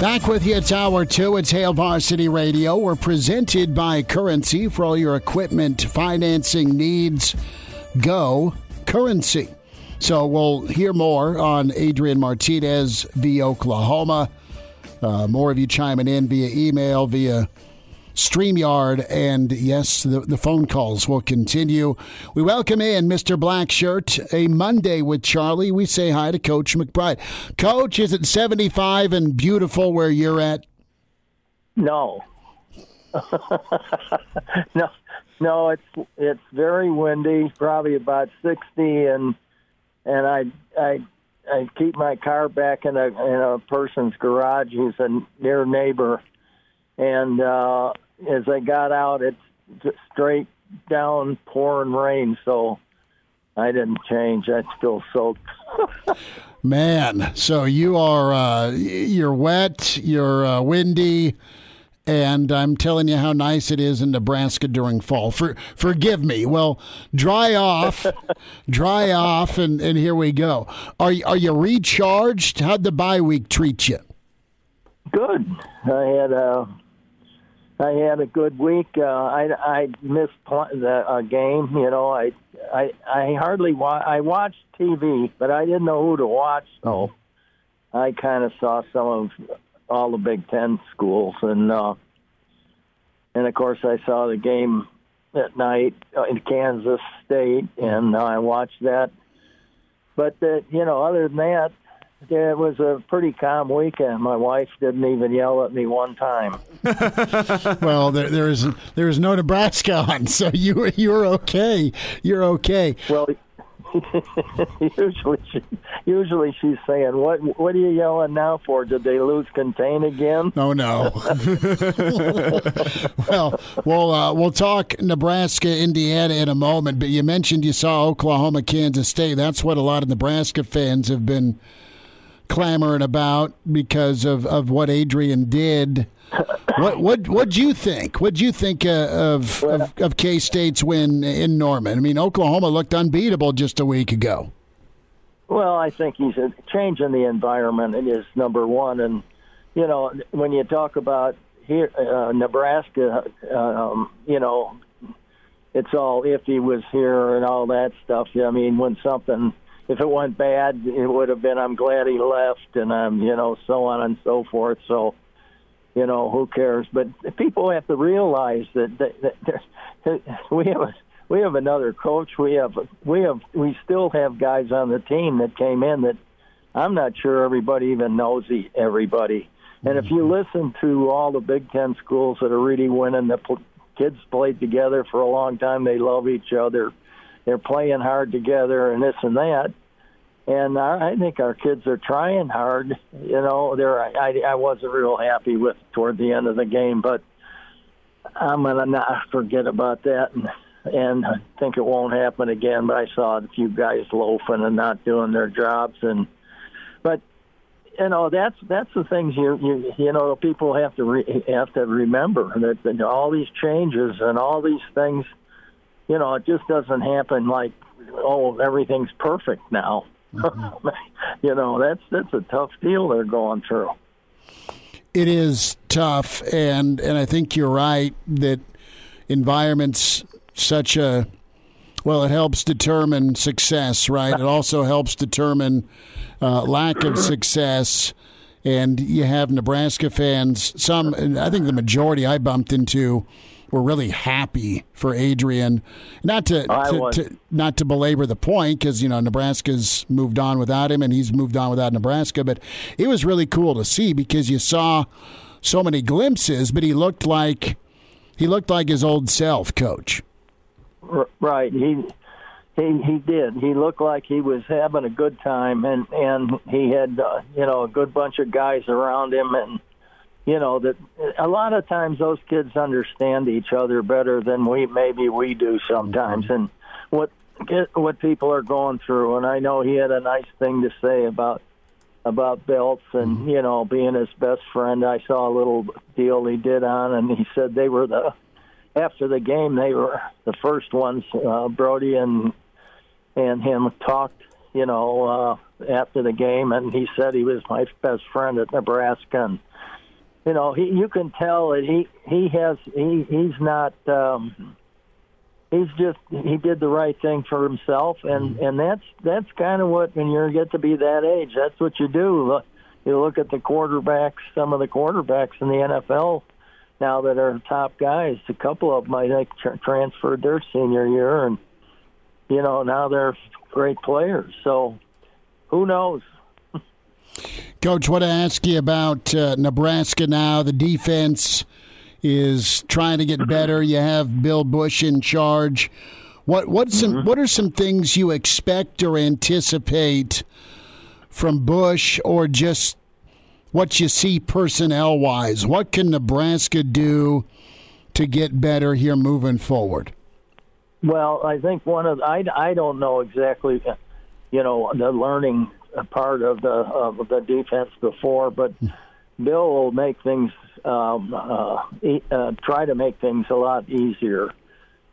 Back with you, it's hour two. It's Hail Varsity Radio. We're presented by Currency for all your equipment financing needs. Go Currency. So we'll hear more on Adrian Martinez via Oklahoma. Uh, more of you chiming in via email, via StreamYard, and yes, the, the phone calls will continue. We welcome in Mr. Blackshirt, a Monday with Charlie. We say hi to Coach McBride. Coach, is it 75 and beautiful where you're at? No. no, no, it's it's very windy, probably about 60, and and I I I keep my car back in a in a person's garage who's a near neighbor, and uh, as I got out, it's just straight down pouring rain. So I didn't change. I still soaked. Man, so you are uh, you're wet, you're uh, windy, and I'm telling you how nice it is in Nebraska during fall. For forgive me. Well, dry off, dry off, and, and here we go. Are are you recharged? How'd the bye week treat you? Good. I had a I had a good week. Uh, I I missed the uh, game. You know, I I I hardly wa- I watched TV, but I didn't know who to watch, so I kind of saw some of all the Big Ten schools, and uh, and of course I saw the game at night in Kansas State, and I watched that. But uh, you know, other than that, it was a pretty calm weekend. My wife didn't even yell at me one time. well, there, there is there is no Nebraska on, so you you're okay. You're okay. Well, usually, she, usually she's saying, "What what are you yelling now for? Did they lose contain again?" Oh no. well, we'll uh, we'll talk Nebraska, Indiana in a moment. But you mentioned you saw Oklahoma, Kansas State. That's what a lot of Nebraska fans have been clamoring about because of, of what Adrian did. what what what'd you think? What'd you think uh, of of, of K State's win in Norman? I mean, Oklahoma looked unbeatable just a week ago. Well, I think he's a change in the environment is number one, and you know when you talk about here uh, Nebraska, um, you know it's all if he was here and all that stuff. I mean, when something if it went bad, it would have been I'm glad he left, and um, you know so on and so forth. So you know, who cares? But people have to realize that, that, that we have a, we have another coach. We have we have we still have guys on the team that came in that I'm not sure everybody even knows everybody. And if you listen to all the Big Ten schools that are really winning, the kids played together for a long time. They love each other. They're playing hard together, and this and that and I, think our kids are trying hard. You know, there I, I wasn't real happy with toward the end of the game, but I'm gonna not forget about that and and I think it won't happen again. But I saw a few guys loafing and not doing their jobs, and but you know that's that's the things you you you know people have to re, have to remember that, that all these changes and all these things, you know, it just doesn't happen like oh everything's perfect now. Mm-hmm. you know, that's that's a tough deal they're going through. It is tough, and and I think you're right that environments such a well, it helps determine success, right? It also helps determine uh, lack of success. And you have Nebraska fans, some, I think the majority I bumped into were really happy for Adrian. Not to, to, to not to belabor the point because you know Nebraska's moved on without him and he's moved on without Nebraska, but it was really cool to see because you saw so many glimpses, but he looked like he looked like his old self, coach. Right. He he he did. He looked like he was having a good time, and and he had uh, you know a good bunch of guys around him, and you know that a lot of times those kids understand each other better than we maybe we do sometimes and what what people are going through and I know he had a nice thing to say about about belts and mm-hmm. you know being his best friend I saw a little deal he did on and he said they were the after the game they were the first ones uh, Brody and and him talked you know uh after the game, and he said he was my best friend at Nebraska. And you know, he you can tell that he he has he he's not. Um, he's just he did the right thing for himself, and and that's that's kind of what when you get to be that age, that's what you do. You look at the quarterbacks, some of the quarterbacks in the NFL now that are top guys. A couple of them I think tra- transferred their senior year, and you know now they're great players. So who knows? Coach, what I ask you about uh, Nebraska now? The defense is trying to get better. You have Bill Bush in charge. What what some mm-hmm. what are some things you expect or anticipate from Bush, or just what you see personnel wise? What can Nebraska do to get better here moving forward? Well, I think one of I, I don't know exactly, you know, the learning part of the of the defense before, but Bill will make things um, uh, uh, try to make things a lot easier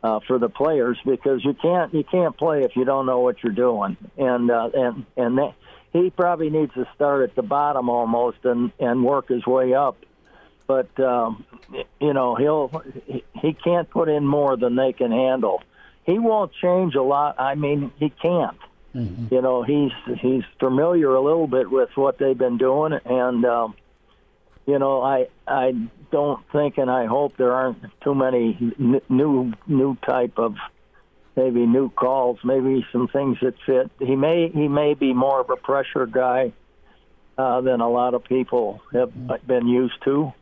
uh, for the players because you can't you can't play if you don't know what you're doing, and uh, and and that, he probably needs to start at the bottom almost and and work his way up. But um, you know he'll he can't put in more than they can handle. He won't change a lot. I mean he can't. Mm-hmm. You know he's he's familiar a little bit with what they've been doing, and um, you know I I don't think and I hope there aren't too many n- new new type of maybe new calls, maybe some things that fit. He may he may be more of a pressure guy uh, than a lot of people have been used to.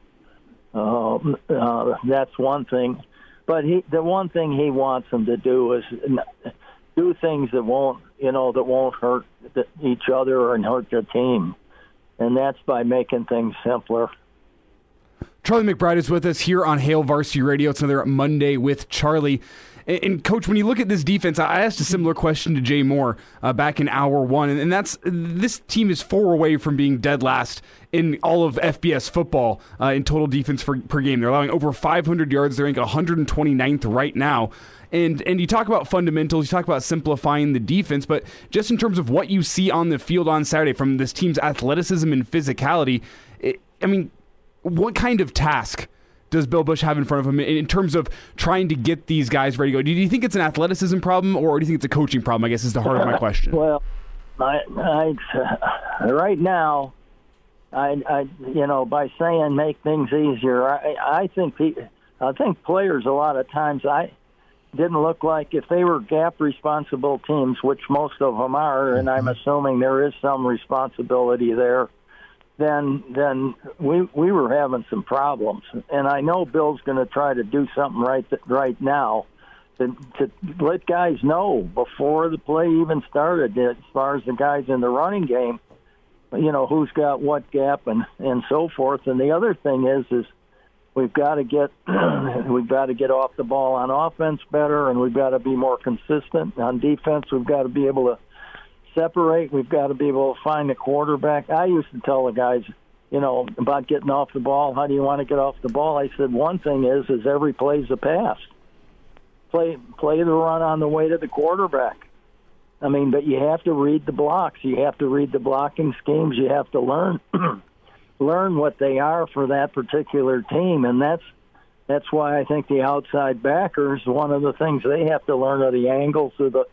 Uh, uh, that's one thing, but he the one thing he wants them to do is do things that won't you know that won't hurt each other and hurt the team, and that's by making things simpler. Charlie McBride is with us here on Hail Varsity Radio. It's another Monday with Charlie. And, and, coach, when you look at this defense, I asked a similar question to Jay Moore uh, back in hour one, and, and, that's this team is four away from being dead last in all of FBS football uh, in total defense for, per game. They're allowing over 500 yards. They're ranked 129th right now. And and you talk about fundamentals, you talk about simplifying the defense, but just in terms of what you see on the field on Saturday from this team's athleticism and physicality, it, I mean, what kind of task? Does Bill Bush have in front of him in terms of trying to get these guys ready to go? Do you think it's an athleticism problem or do you think it's a coaching problem? I guess is the heart of my question. Well, I, I right now, I, I, you know, by saying make things easier, I, I think I think players a lot of times I didn't look like if they were gap responsible teams, which most of them are, and I'm mm-hmm. assuming there is some responsibility there then then we we were having some problems. And I know Bill's going to try to do something right right now to, to let guys know before the play even started as far as the guys in the running game, you know who's got what gap and and so forth. And the other thing is is we've got to get we've got to get off the ball on offense better, and we've got to be more consistent on defense. We've got to be able to separate. We've got to be able to find the quarterback. I used to tell the guys, you know, about getting off the ball. How do you want to get off the ball? I said one thing is is every play's a pass. Play play the run on the way to the quarterback. I mean, but you have to read the blocks. You have to read the blocking schemes. You have to learn learn what they are for that particular team, and that's that's why I think the outside backers. One of the things they have to learn are the angles of the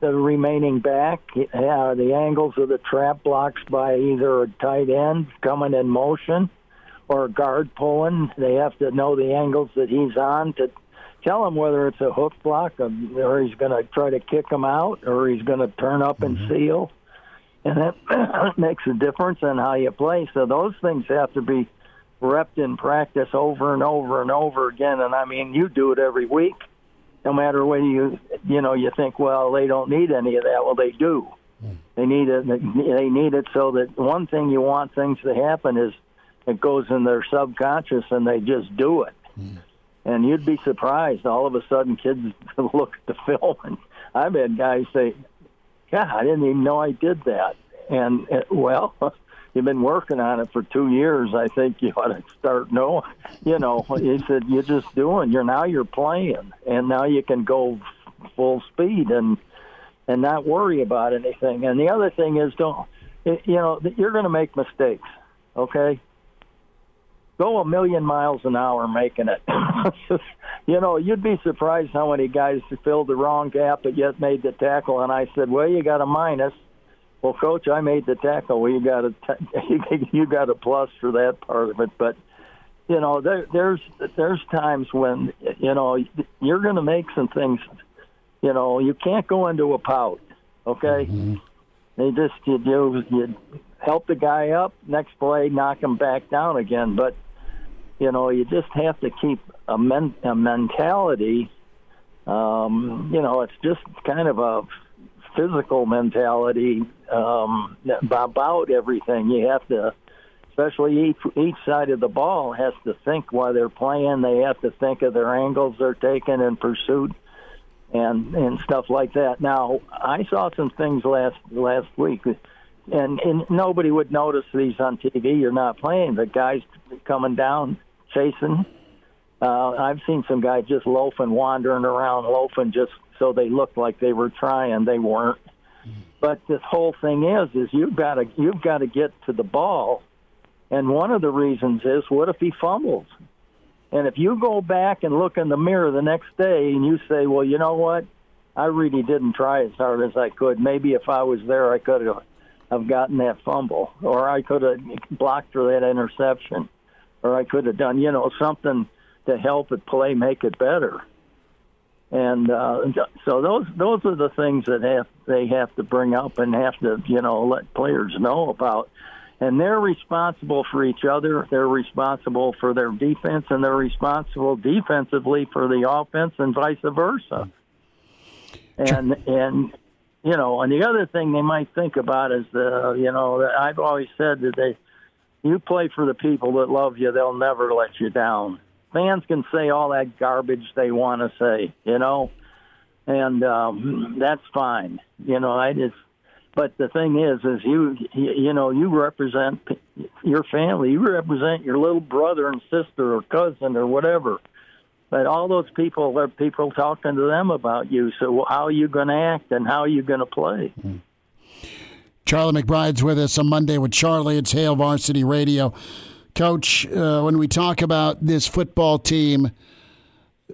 the remaining back, uh, the angles of the trap blocks by either a tight end coming in motion or a guard pulling. They have to know the angles that he's on to tell him whether it's a hook block or he's going to try to kick him out or he's going to turn up and mm-hmm. seal. And that makes a difference in how you play. So those things have to be repped in practice over and over and over again. And I mean, you do it every week no matter whether you you know you think well they don't need any of that. Well they do. They need it they need it so that one thing you want things to happen is it goes in their subconscious and they just do it. And you'd be surprised. All of a sudden kids look at the film and i've had guys say yeah i didn't even know i did that. And uh, well you've been working on it for two years. I think you ought to start knowing. You know, he said you're just doing. You're now you're playing, and now you can go full speed and and not worry about anything. And the other thing is don't you know, you're going to make mistakes. Okay, go a million miles an hour making it. you know, you'd be surprised how many guys filled the wrong gap but yet made the tackle. And I said, well, you got a minus. Well, coach, I made the tackle. Well, you got a t- you got a plus for that part of it. But you know, there, there's there's times when you know you're going to make some things. You know, you can't go into a pout. Okay, mm-hmm. they just you do you help the guy up. Next play, knock him back down again. But you know, you just have to keep a, men- a mentality. Um, you know, it's just kind of a physical mentality um, about everything. You have to, especially each each side of the ball has to think while they're playing. They have to think of their angles they're taking in pursuit, and and stuff like that. Now, I saw some things last last week and and nobody would notice these on TV. You're not playing. The guys coming down chasing. Uh, I've seen some guys just loafing, wandering around, loafing just so they looked like they were trying. They weren't. But this whole thing is, is you've got to you've got to get to the ball, and one of the reasons is, what if he fumbles? And if you go back and look in the mirror the next day and you say, well, you know what, I really didn't try as hard as I could. Maybe if I was there, I could have have gotten that fumble, or I could have blocked for that interception or I could have done, you know, something to help it play, make it better. And uh, so those those are the things that have they have to bring up and have to you know let players know about. And they're responsible for each other. They're responsible for their defense, and they're responsible defensively for the offense, and vice versa. And and you know, and the other thing they might think about is the you know I've always said that they you play for the people that love you, they'll never let you down. Fans can say all that garbage they want to say, you know, and um, that's fine. You know, I just. But the thing is, is you you know you represent your family, you represent your little brother and sister or cousin or whatever. But all those people are people talking to them about you. So how are you going to act and how are you going to play? Mm-hmm. Charlie McBride's with us on Monday with Charlie. It's Hail Varsity Radio. Coach, uh, when we talk about this football team,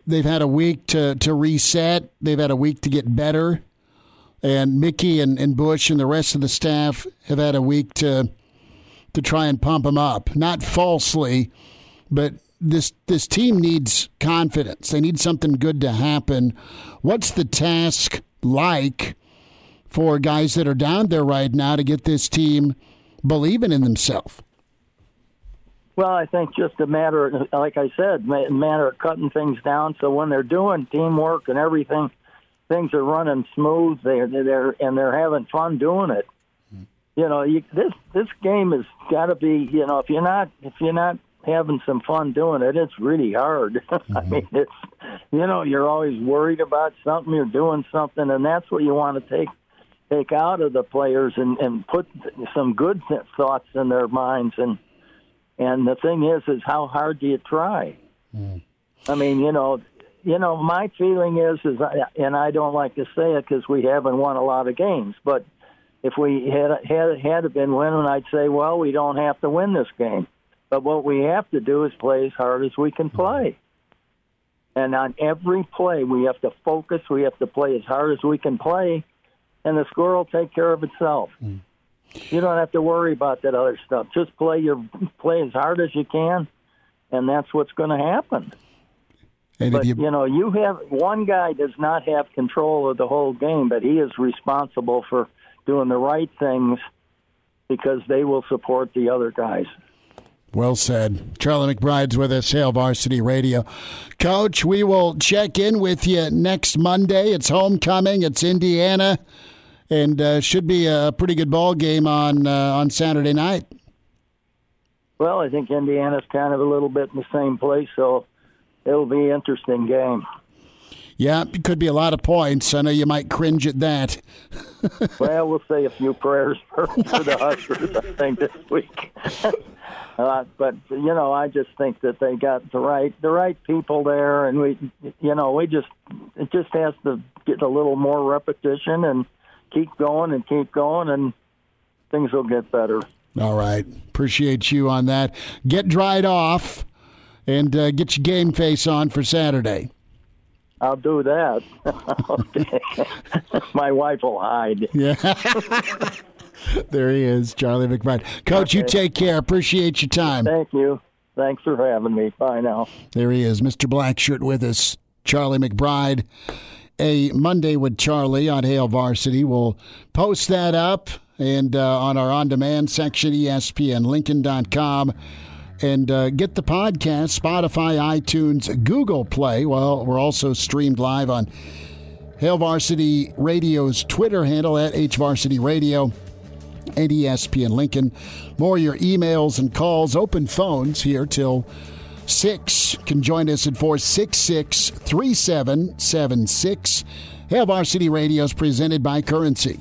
they've had a week to, to reset, they've had a week to get better. And Mickey and, and Bush and the rest of the staff have had a week to to try and pump them up. Not falsely, but this this team needs confidence. They need something good to happen. What's the task like for guys that are down there right now to get this team believing in themselves? Well, I think just a matter, like I said, a matter of cutting things down. So when they're doing teamwork and everything, things are running smooth. They're they're and they're having fun doing it. You know, you, this this game has got to be. You know, if you're not if you're not having some fun doing it, it's really hard. Mm-hmm. I mean, it's you know, you're always worried about something. You're doing something, and that's what you want to take take out of the players and, and put some good thoughts in their minds. And and the thing is, is how hard do you try? Mm. I mean, you know, you know, my feeling is, is, and I don't like to say it because we haven't won a lot of games, but if we had had had been winning, I'd say, well, we don't have to win this game, but what we have to do is play as hard as we can play. And on every play, we have to focus. We have to play as hard as we can play and the score will take care of itself. Mm. You don't have to worry about that other stuff. Just play your play as hard as you can, and that's what's going to happen. And but you... you know, you have one guy does not have control of the whole game, but he is responsible for doing the right things because they will support the other guys. Well said. Charlie McBride's with us, Hail Varsity Radio. Coach, we will check in with you next Monday. It's homecoming. It's Indiana and uh, should be a pretty good ball game on uh, on Saturday night. Well, I think Indiana's kind of a little bit in the same place, so it'll be an interesting game. Yeah, it could be a lot of points. I know you might cringe at that. well, we'll say a few prayers for, for the Huskers, I think, this week. uh, but you know, I just think that they got the right the right people there, and we, you know, we just it just has to get a little more repetition and keep going and keep going and things will get better. All right. Appreciate you on that. Get dried off and uh, get your game face on for Saturday. I'll do that. My wife will hide. Yeah. there he is, Charlie McBride. Coach, okay. you take care. Appreciate your time. Thank you. Thanks for having me. Bye now. There he is, Mr. Blackshirt with us, Charlie McBride. A Monday with Charlie on Hail Varsity. We'll post that up and uh, on our on demand section, ESPNLincoln.com. And uh, get the podcast, Spotify, iTunes, Google Play. Well, we're also streamed live on Hail Varsity Radio's Twitter handle at HVarsity Radio and ESPN Lincoln. More your emails and calls, open phones here till 6. Can join us at 466 3776. Hail Varsity Radio is presented by Currency.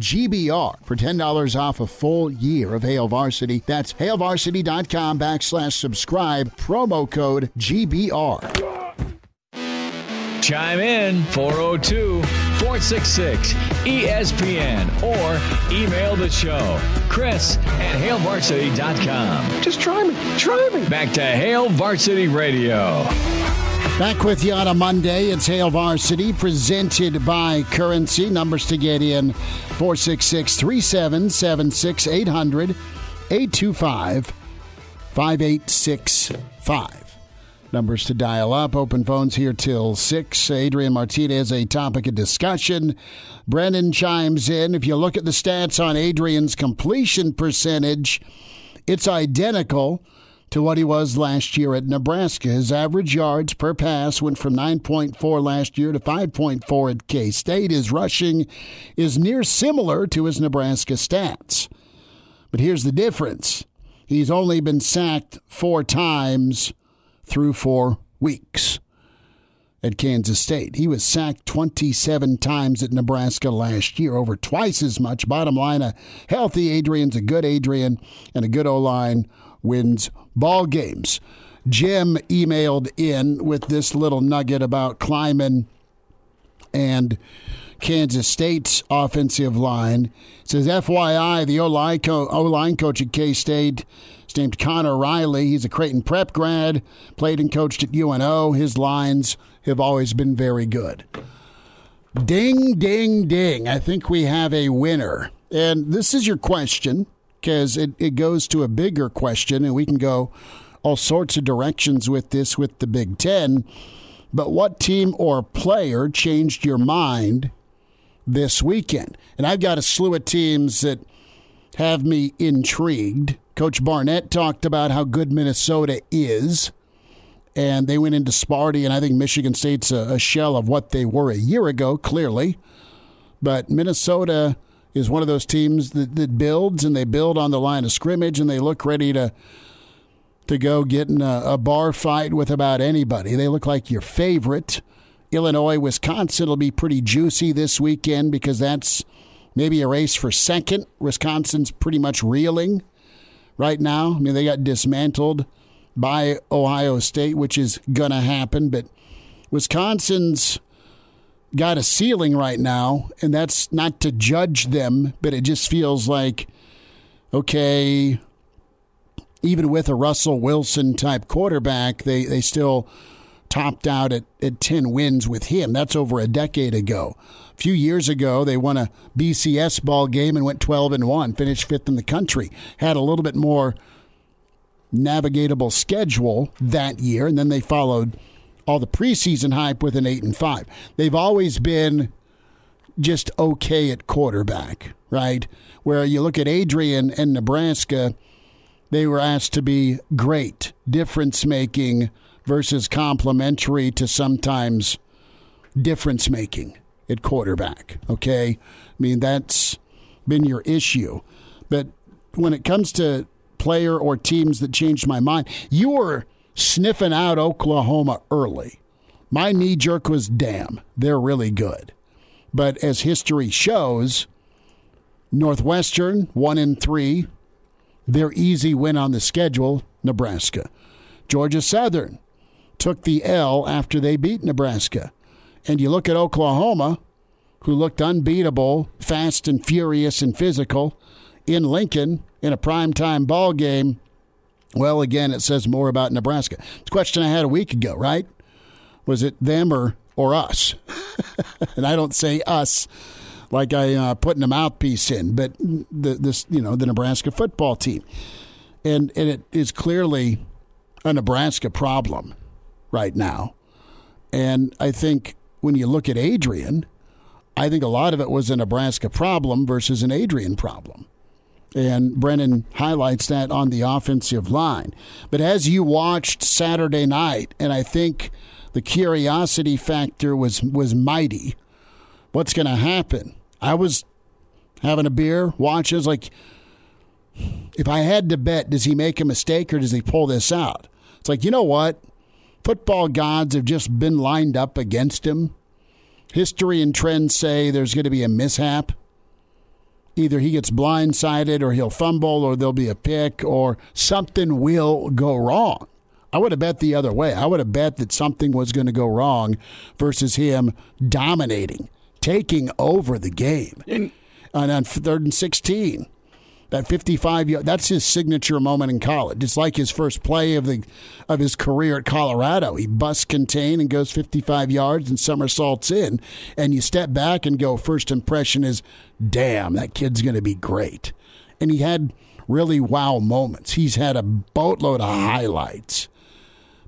GBR for $10 off a full year of Hail Varsity. That's hailvarsity.com backslash subscribe, promo code GBR. Chime in 402 466 ESPN or email the show. Chris at hailvarsity.com. Just try me. Try me. Back to Hail Varsity Radio. Back with you on a Monday. It's Hail Varsity presented by Currency. Numbers to get in 466 3776 800 825 5865. Numbers to dial up. Open phones here till 6. Adrian Martinez, a topic of discussion. Brennan chimes in. If you look at the stats on Adrian's completion percentage, it's identical to what he was last year at Nebraska. His average yards per pass went from 9.4 last year to 5.4 at K State. His rushing is near similar to his Nebraska stats. But here's the difference he's only been sacked four times through four weeks at Kansas State. He was sacked 27 times at Nebraska last year, over twice as much. Bottom line, a healthy Adrian's a good Adrian, and a good O line wins ball games. Jim emailed in with this little nugget about Klieman and Kansas State's offensive line. It says, FYI, the O line coach at K State is named Connor Riley. He's a Creighton prep grad, played and coached at UNO. His lines have always been very good. Ding, ding, ding. I think we have a winner. And this is your question because it, it goes to a bigger question, and we can go all sorts of directions with this with the Big Ten. But what team or player changed your mind this weekend? And I've got a slew of teams that have me intrigued. Coach Barnett talked about how good Minnesota is, and they went into Sparty, and I think Michigan State's a, a shell of what they were a year ago, clearly. But Minnesota is one of those teams that, that builds and they build on the line of scrimmage and they look ready to to go get in a, a bar fight with about anybody. They look like your favorite. Illinois, Wisconsin will be pretty juicy this weekend because that's maybe a race for second. Wisconsin's pretty much reeling right now. I mean, they got dismantled by Ohio State, which is going to happen, but Wisconsin's got a ceiling right now, and that's not to judge them, but it just feels like, okay, even with a Russell Wilson type quarterback, they, they still topped out at, at 10 wins with him. That's over a decade ago. A few years ago, they won a BCS ball game and went 12 and 1, finished fifth in the country. Had a little bit more navigatable schedule that year, and then they followed all the preseason hype with an eight and five. They've always been just okay at quarterback, right? Where you look at Adrian and Nebraska, they were asked to be great, difference making versus complementary to sometimes difference making, at quarterback. Okay, I mean that's been your issue, but when it comes to player or teams that changed my mind, you were sniffing out Oklahoma early. My knee jerk was damn, they're really good. But as history shows, Northwestern, one in three, their easy win on the schedule, Nebraska. Georgia Southern took the L after they beat Nebraska. And you look at Oklahoma, who looked unbeatable, fast and furious and physical in Lincoln in a primetime ball game. Well, again, it says more about Nebraska. It's a question I had a week ago, right? Was it them or, or us? and I don't say us like I uh, putting a mouthpiece in, but the, this, you know, the Nebraska football team. And, and it is clearly a Nebraska problem right now. And I think when you look at Adrian, I think a lot of it was a Nebraska problem versus an Adrian problem. And Brennan highlights that on the offensive line. But as you watched Saturday night, and I think the curiosity factor was was mighty. What's going to happen? I was having a beer, watches like if I had to bet, does he make a mistake or does he pull this out? It's like, you know what? Football gods have just been lined up against him. History and trends say there's going to be a mishap. Either he gets blindsided or he'll fumble or there'll be a pick or something will go wrong. I would have bet the other way. I would have bet that something was going to go wrong versus him dominating, taking over the game. And, and on third and 16, that 55 yard that's his signature moment in college it's like his first play of the of his career at colorado he busts contain and goes 55 yards and somersaults in and you step back and go first impression is damn that kid's going to be great and he had really wow moments he's had a boatload of highlights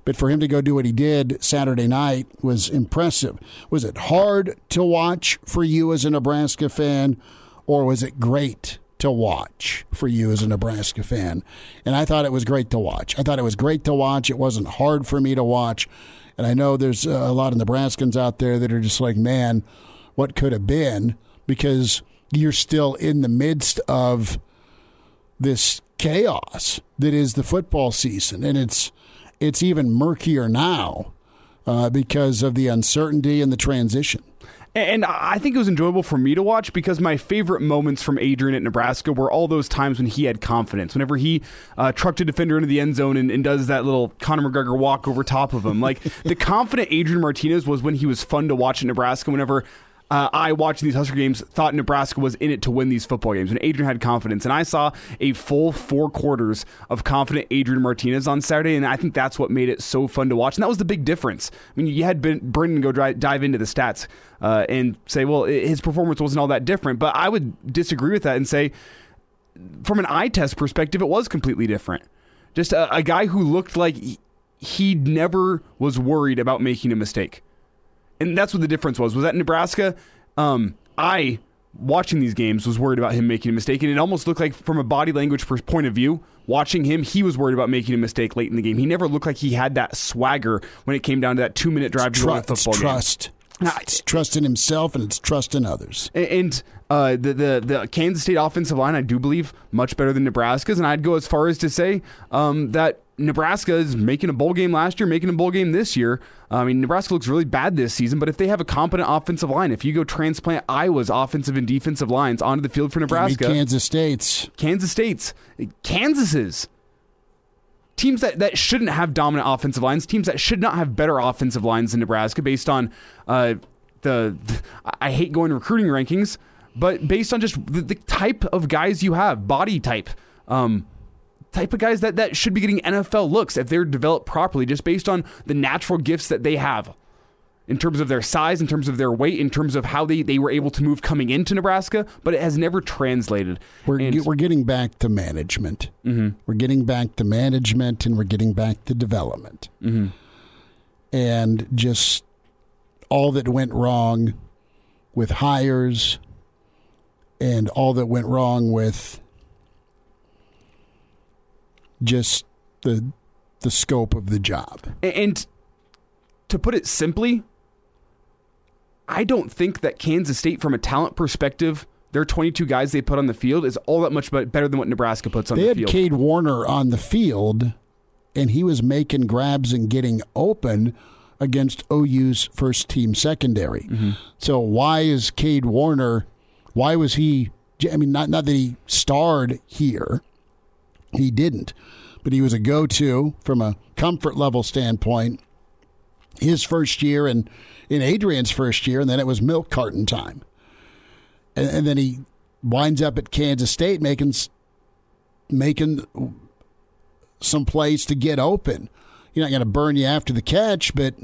but for him to go do what he did Saturday night was impressive. Was it hard to watch for you as a Nebraska fan, or was it great to watch for you as a Nebraska fan. And I thought it was great to watch. I thought it was great to watch. It wasn't hard for me to watch. And I know there's uh, a lot of Nebraskans out there that are just like, man, what could have been? Because you're still in the midst of this chaos that is the football season. And it's it's even murkier now uh, because of the uncertainty and the transition. And I think it was enjoyable for me to watch because my favorite moments from Adrian at Nebraska were all those times when he had confidence. Whenever he uh, trucked a defender into the end zone and, and, does that little Conor McGregor walk over top of him. Like the confident Adrian Martinez was when he was fun to watch at Nebraska. Whenever uh, I watching these Husker games thought Nebraska was in it to win these football games. And Adrian had confidence, and I saw a full four quarters of confident Adrian Martinez on Saturday, and I think that's what made it so fun to watch. And that was the big difference. I mean, you had Brendan go dry, dive into the stats uh, and say, well, his performance wasn't all that different, but I would disagree with that and say, from an eye test perspective, it was completely different. Just a, a guy who looked like he never was worried about making a mistake and that's what the difference was. Was that Nebraska? Um, I watching these games was worried about him making a mistake, and it almost looked like from a body language point of view, watching him, he was worried about making a mistake late in the game. He never looked like he had that swagger when it came down to that two minute drive to win a football it's game. Trust. It's trust in himself and it's trust in others. And uh, the, the the Kansas State offensive line, I do believe, much better than Nebraska's, and I'd go as far as to say um, that Nebraska is making a bowl game last year, making a bowl game this year. I mean, Nebraska looks really bad this season, but if they have a competent offensive line, if you go transplant Iowa's offensive and defensive lines onto the field for Nebraska, Kansas State's, Kansas State's, Kansas's, teams that, that shouldn't have dominant offensive lines, teams that should not have better offensive lines than Nebraska based on uh, the, the, I hate going recruiting rankings, but based on just the, the type of guys you have, body type. Um, type of guys that, that should be getting NFL looks if they're developed properly, just based on the natural gifts that they have in terms of their size, in terms of their weight, in terms of how they, they were able to move coming into Nebraska, but it has never translated. We're, and, we're getting back to management. Mm-hmm. We're getting back to management and we're getting back to development. Mm-hmm. And just all that went wrong with hires and all that went wrong with just the the scope of the job. And to put it simply, I don't think that Kansas State, from a talent perspective, their 22 guys they put on the field is all that much better than what Nebraska puts on they the field. They had Cade Warner on the field, and he was making grabs and getting open against OU's first team secondary. Mm-hmm. So why is Cade Warner? Why was he? I mean, not not that he starred here, he didn't, but he was a go-to from a comfort level standpoint. His first year and in Adrian's first year, and then it was milk carton time and, and then he winds up at Kansas State making making some plays to get open. You're not going to burn you after the catch, but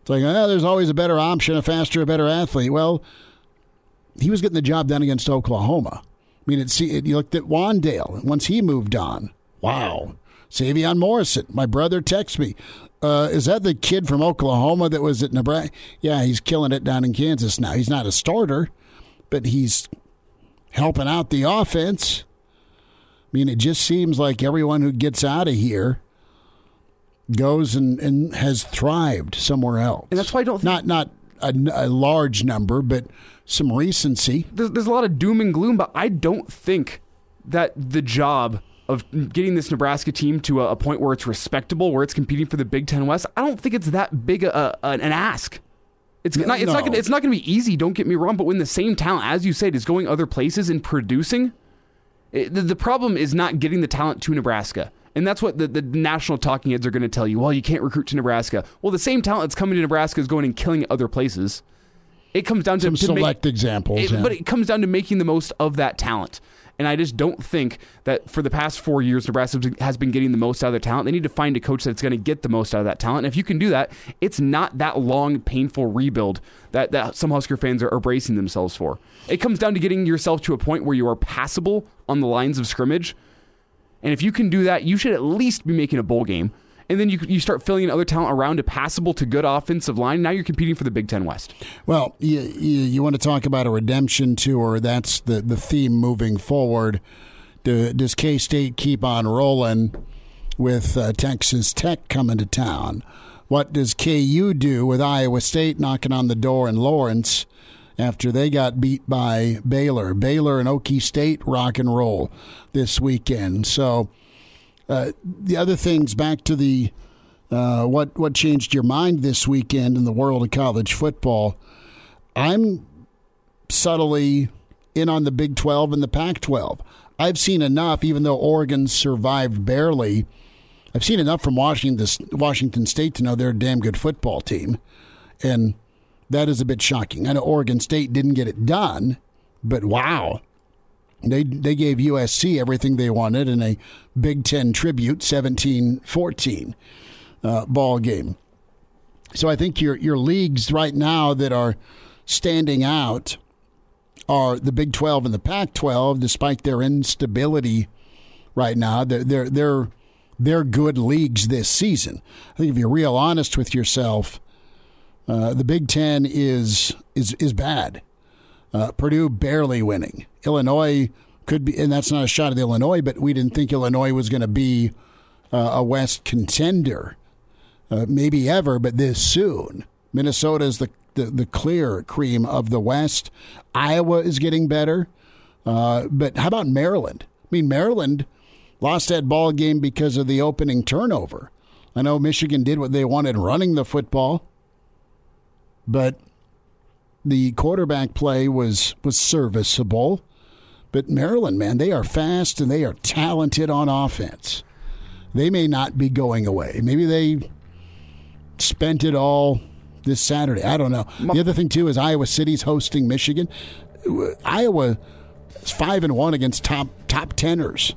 it's like, oh, there's always a better option, a faster, a better athlete. Well, he was getting the job done against Oklahoma. I mean, it's, it, you looked at Wan'Dale once he moved on. Wow. Savion Morrison, my brother texts me. Uh, is that the kid from Oklahoma that was at Nebraska? Yeah, he's killing it down in Kansas now. He's not a starter, but he's helping out the offense. I mean, it just seems like everyone who gets out of here goes and, and has thrived somewhere else. And that's why I don't not not a, a, large number, but some recency. There's, there's a lot of doom and gloom, but I don't think that the job of getting this Nebraska team to a, a point where it's respectable, where it's competing for the Big Ten West, I don't think it's that big a, a, an ask. It's not. It's no. not. Gonna, it's not going to be easy. Don't get me wrong. But when the same talent, as you said, is going other places and producing, it, the, the, problem is not getting the talent to Nebraska. And that's what the, the national talking heads are going to tell you. Well, you can't recruit to Nebraska. Well, the same talent that's coming to Nebraska is going and killing other places. It comes down to some to select make, examples, it, yeah. but it comes down to making the most of that talent. And I just don't think that for the past four years, Nebraska has been getting the most out of their talent. They need to find a coach that's going to get the most out of that talent. And if you can do that, it's not that long, painful rebuild that, that some Husker fans are, are bracing themselves for. It comes down to getting yourself to a point where you are passable on the lines of scrimmage. And if you can do that, you should at least be making a bowl game and then you you start filling in other talent around a passable to good offensive line. Now you're competing for the Big Ten West. Well, you, you, you want to talk about a redemption tour? That's the the theme moving forward. Do, does K State keep on rolling with uh, Texas Tech coming to town? What does KU do with Iowa State knocking on the door in Lawrence? after they got beat by Baylor. Baylor and Okie State rock and roll this weekend. So uh, the other things back to the uh, what what changed your mind this weekend in the world of college football. I'm subtly in on the Big 12 and the Pac 12. I've seen enough, even though Oregon survived barely. I've seen enough from Washington, Washington State to know they're a damn good football team. And that is a bit shocking. I know Oregon State didn't get it done, but wow. They they gave USC everything they wanted in a Big Ten tribute, 17-14 uh, ball game. So I think your your leagues right now that are standing out are the Big 12 and the Pac 12, despite their instability right now. They're, they're, they're, they're good leagues this season. I think if you're real honest with yourself, uh, the Big Ten is, is, is bad. Uh, Purdue barely winning. Illinois could be, and that's not a shot at Illinois, but we didn't think Illinois was going to be uh, a West contender, uh, maybe ever, but this soon. Minnesota is the, the, the clear cream of the West. Iowa is getting better. Uh, but how about Maryland? I mean, Maryland lost that ball game because of the opening turnover. I know Michigan did what they wanted running the football, but the quarterback play was was serviceable. But Maryland, man, they are fast and they are talented on offense. They may not be going away. Maybe they spent it all this Saturday. I don't know. The other thing too is Iowa City's hosting Michigan. Iowa is five and one against top top teners.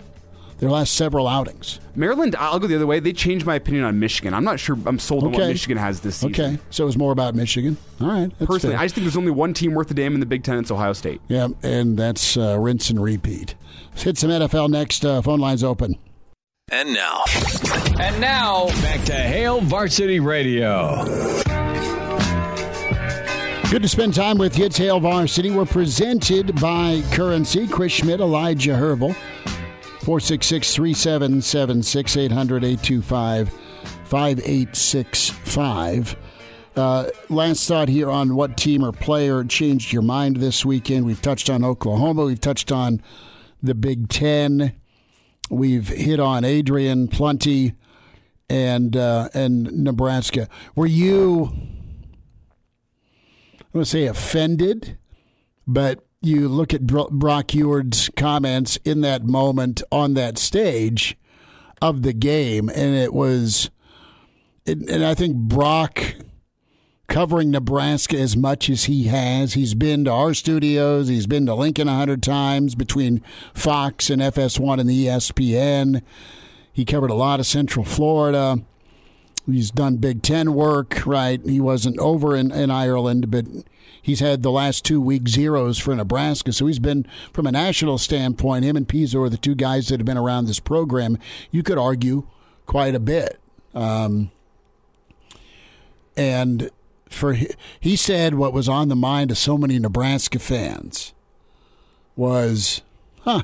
Their last several outings. Maryland, I'll go the other way. They changed my opinion on Michigan. I'm not sure I'm sold okay. on what Michigan has this season. Okay, so it was more about Michigan. All right. Personally, fair. I just think there's only one team worth a damn in the Big Ten. It's Ohio State. Yeah, and that's uh, rinse and repeat. Let's hit some NFL next. Uh, phone lines open. And now. And now, back to Hail Varsity Radio. Good to spend time with you. It's Hail Varsity. We're presented by Currency. Chris Schmidt, Elijah Herbal. 466 3776 800 825 5865. Uh, last thought here on what team or player changed your mind this weekend. We've touched on Oklahoma. We've touched on the Big Ten. We've hit on Adrian plenty and uh, and Nebraska. Were you? I'm gonna say offended, but you look at Brock Huard's comments in that moment on that stage of the game, and it was, it, and I think Brock covering Nebraska as much as he has. He's been to our studios, he's been to Lincoln a hundred times between Fox and FS1 and the ESPN. He covered a lot of Central Florida. He's done Big Ten work, right? He wasn't over in, in Ireland, but he's had the last two week zeros for Nebraska. So he's been, from a national standpoint, him and Pizzo are the two guys that have been around this program. You could argue quite a bit. Um, and for he said what was on the mind of so many Nebraska fans was, huh,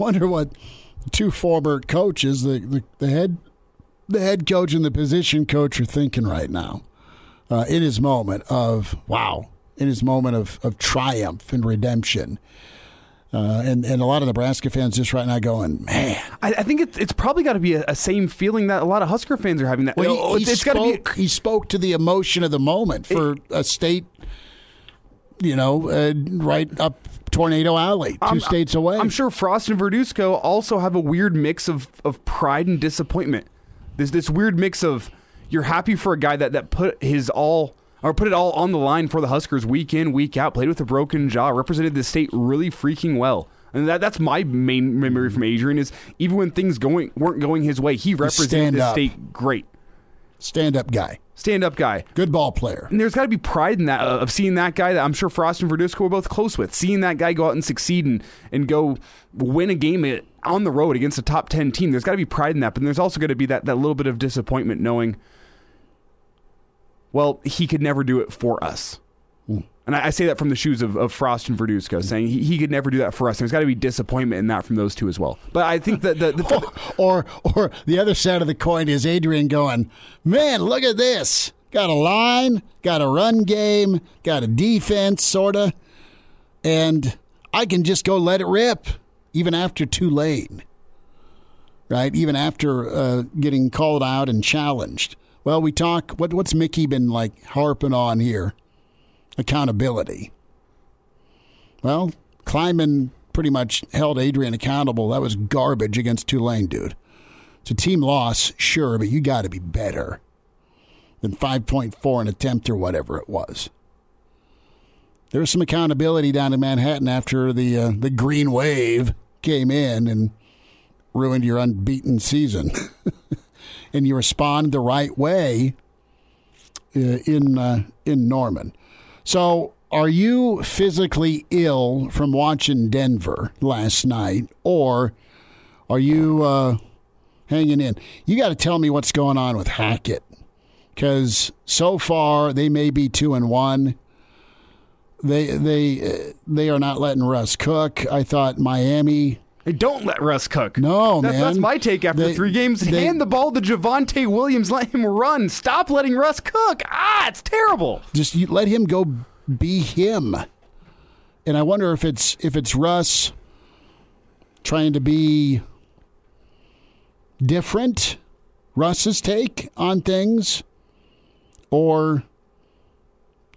wonder what two former coaches, the, the, the head the head coach and the position coach are thinking right now uh, in his moment of wow, in his moment of, of triumph and redemption. Uh, and and a lot of Nebraska fans just right now going, man. I, I think it's it's probably got to be a, a, same feeling that a lot of Husker fans are having. That well, he, he it's spoke, be, he spoke to the emotion of the moment for it, a state, you know, uh, right up Tornado Alley, 2 I'm, states away. I'm sure Frost and Verduzco also have a weird mix of of pride and disappointment. There's this weird mix of you're happy for a guy that that put his all or put it all on the line for the Huskers week in, week out, played with a broken jaw, represented the state really freaking well. And that, that's my main memory from Adrian is even when things going weren't going his way, he represented the state great. Stand up guy. Stand up guy. Good ball player. And there's got to be pride in that, uh, of seeing that guy that I'm sure Frost and Verduzco were both close with. Seeing that guy go out and succeed and, and go win a game on the road against a top 10 team. There's got to be pride in that. But there's also going to be that, that little bit of disappointment knowing – well, he could never do it for us. And I, say that from the shoes of, of Frost and Verduzco, saying he, he could never do that for us. There's got to be disappointment in that from those two as well. But I think that the, the, or or the other side of the coin is Adrian going, man, look at this. Got a line, got a run game, got a defense, sorta, and I can just go let it rip, even after Tulane, right? Even after uh, getting called out and challenged. Well, we talk. What, what's Mickey been like harping on here? Accountability. Well, Klieman pretty much held Adrian accountable. That was garbage against Tulane, dude. It's a team loss, sure, but you got to be better than 5.4 an attempt or whatever it was. There was some accountability down in Manhattan after the uh, the Green Wave came in and ruined your unbeaten season. and you respond the right way uh, in uh, in Norman. So, are you physically ill from watching Denver last night, or are you uh, hanging in? You got to tell me what's going on with Hackett, because so far they may be two and one. They they uh, they are not letting Russ cook. I thought Miami Hey, don't let Russ cook. No, that's, man. That's my take after they, three games. They, Hand the ball to Javonte Williams. Let him run. Stop letting Russ cook. Ah, it's terrible. Just let him go be him. And I wonder if it's if it's Russ trying to be different, Russ's take on things, or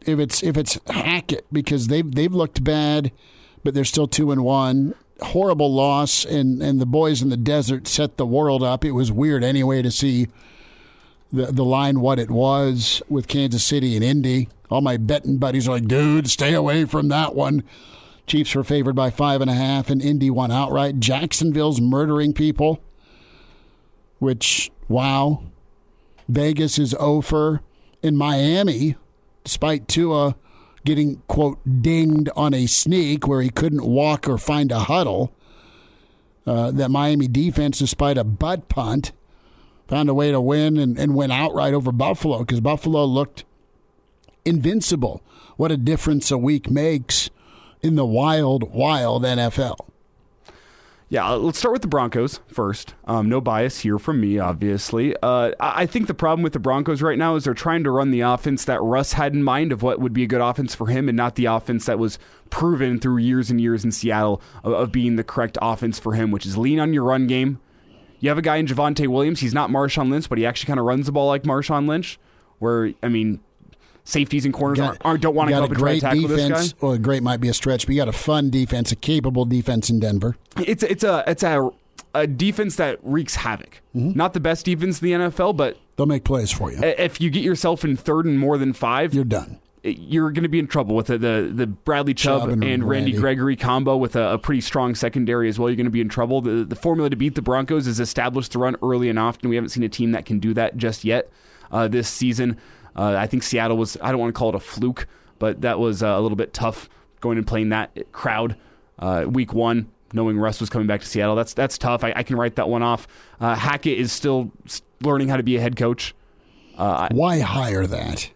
if it's if it's Hackett because they've they've looked bad, but they're still two and one horrible loss, and, and the boys in the desert set the world up. It was weird anyway to see the the line what it was with Kansas City and Indy. All my betting buddies are like, dude, stay away from that one. Chiefs were favored by five and a half, and Indy won outright. Jacksonville's murdering people, which, wow. Vegas is over. In Miami, despite Tua getting, quote, dinged on a sneak where he couldn't walk or find a huddle. Uh, that Miami defense, despite a butt punt, found a way to win and, and went outright over Buffalo because Buffalo looked invincible. What a difference a week makes in the wild, wild NFL. Yeah, uh, let's start with the Broncos first. Um, no bias here from me, obviously. Uh, I think the problem with the Broncos right now is they're trying to run the offense that Russ had in mind of what would be a good offense for him, and not the offense that was proven through years and years in Seattle of, of being the correct offense for him, which is lean on your run game. You have a guy in Javonte Williams. He's not Marshawn Lynch, but he actually kind of runs the ball like Marshawn Lynch. Where I mean, safeties and corners got, aren't, don't want to go up and try to tackle defense, this guy. Well, great might be a stretch, but you got a fun defense, a capable defense in Denver. It's it's a it's a a defense that wreaks havoc. Mm-hmm. Not the best defense in the NFL, but they'll make plays for you. If you get yourself in third and more than five, you're done. You're going to be in trouble with the the, the Bradley Chubb, Chubb and and, Randy Randy. Gregory combo with a, a pretty strong secondary as well. You're going to be in trouble. The, the formula to beat the Broncos is establish the run early and often. We haven't seen a team that can do that just yet uh, this season. Uh, I think Seattle was, I don't want to call it a fluke, but that was uh, a little bit tough going and playing that crowd uh, week one, knowing Russ was coming back to Seattle. That's that's tough. I, I can write that one off. Uh, Hackett is still learning how to be a head coach. Uh, Why hire that?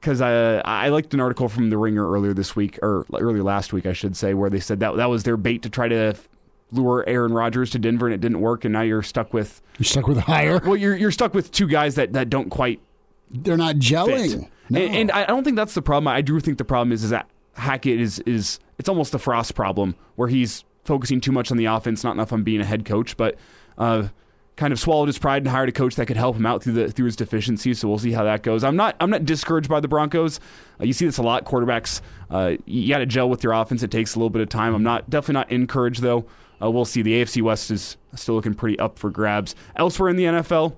Because I I liked an article from The Ringer earlier this week, or earlier last week, I should say, where they said that that was their bait to try to lure Aaron Rodgers to Denver, and it didn't work, and now you're stuck with You're stuck with hire. well, you're you're stuck with two guys that, that don't quite They're not gelling. No. And, and I don't think that's the problem. I do think the problem is is that Hackett is is it's almost a Frost problem where he's focusing too much on the offense, not enough on being a head coach, but uh, kind of swallowed his pride and hired a coach that could help him out through the through his deficiencies. So we'll see how that goes. I'm not I'm not discouraged by the Broncos. Uh, you see this a lot. Quarterbacks, uh, you got to gel with your offense. It takes a little bit of time. I'm not definitely not encouraged though. Uh, we'll see. The AFC West is still looking pretty up for grabs. Elsewhere in the NFL,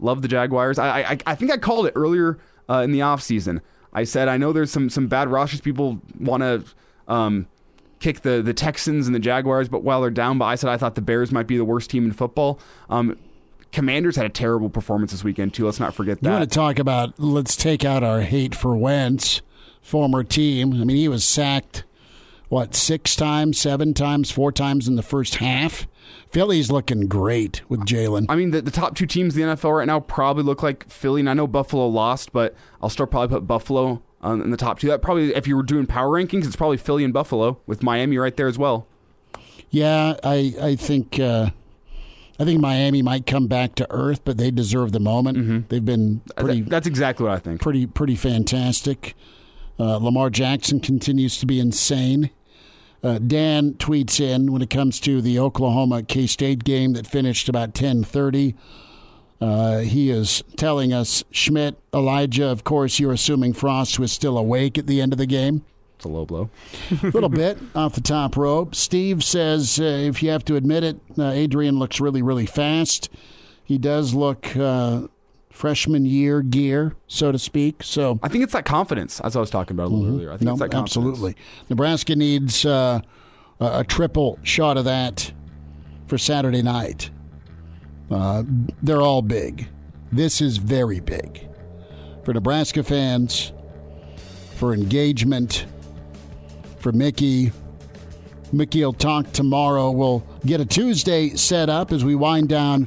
love the Jaguars. I I, I think I called it earlier uh, in the offseason. I said I know there's some some bad rosters. People want to um, kick the the Texans and the Jaguars, but while they're down, but I said I thought the Bears might be the worst team in football. Um, Commanders had a terrible performance this weekend too. Let's not forget that. You want to talk about? Let's take out our hate for Wentz, former team. I mean, he was sacked what six times, seven times, four times in the first half. Philly's looking great with Jalen. I mean, the, the top two teams in the NFL right now probably look like Philly. And I know Buffalo lost, but I'll still probably put Buffalo um, in the top two. That probably, if you were doing power rankings, it's probably Philly and Buffalo with Miami right there as well. Yeah, I I think uh, I think Miami might come back to earth, but they deserve the moment. They've been pretty that's exactly what I think. pretty pretty fantastic. Uh, Lamar Jackson continues to be insane. Uh, Dan tweets in when it comes to the Oklahoma K State game that finished about ten thirty. Uh, he is telling us Schmidt, Elijah. Of course, you're assuming Frost was still awake at the end of the game. It's a low blow. A little bit off the top rope. Steve says, uh, if you have to admit it, uh, Adrian looks really, really fast. He does look uh, freshman year gear, so to speak. So I think it's that confidence, as I was talking about a little earlier. I think no, it's that confidence. absolutely. Nebraska needs uh, a a triple shot of that for Saturday night. Uh, they're all big. This is very big for Nebraska fans, for engagement, for Mickey. Mickey will talk tomorrow. We'll get a Tuesday set up as we wind down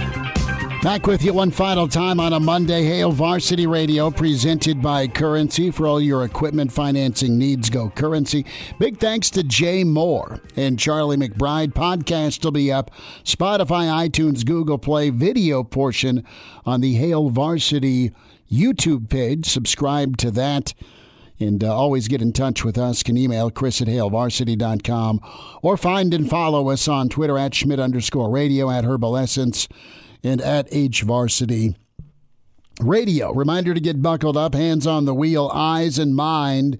Back with you one final time on a Monday. Hail Varsity Radio, presented by Currency. For all your equipment financing needs, go Currency. Big thanks to Jay Moore and Charlie McBride. Podcast will be up Spotify, iTunes, Google Play, video portion on the Hail Varsity YouTube page. Subscribe to that. And uh, always get in touch with us. Can email Chris at HailVarsity.com or find and follow us on Twitter at Schmidt underscore radio, at Herbal Essence, and at H Varsity Radio. Reminder to get buckled up, hands on the wheel, eyes and mind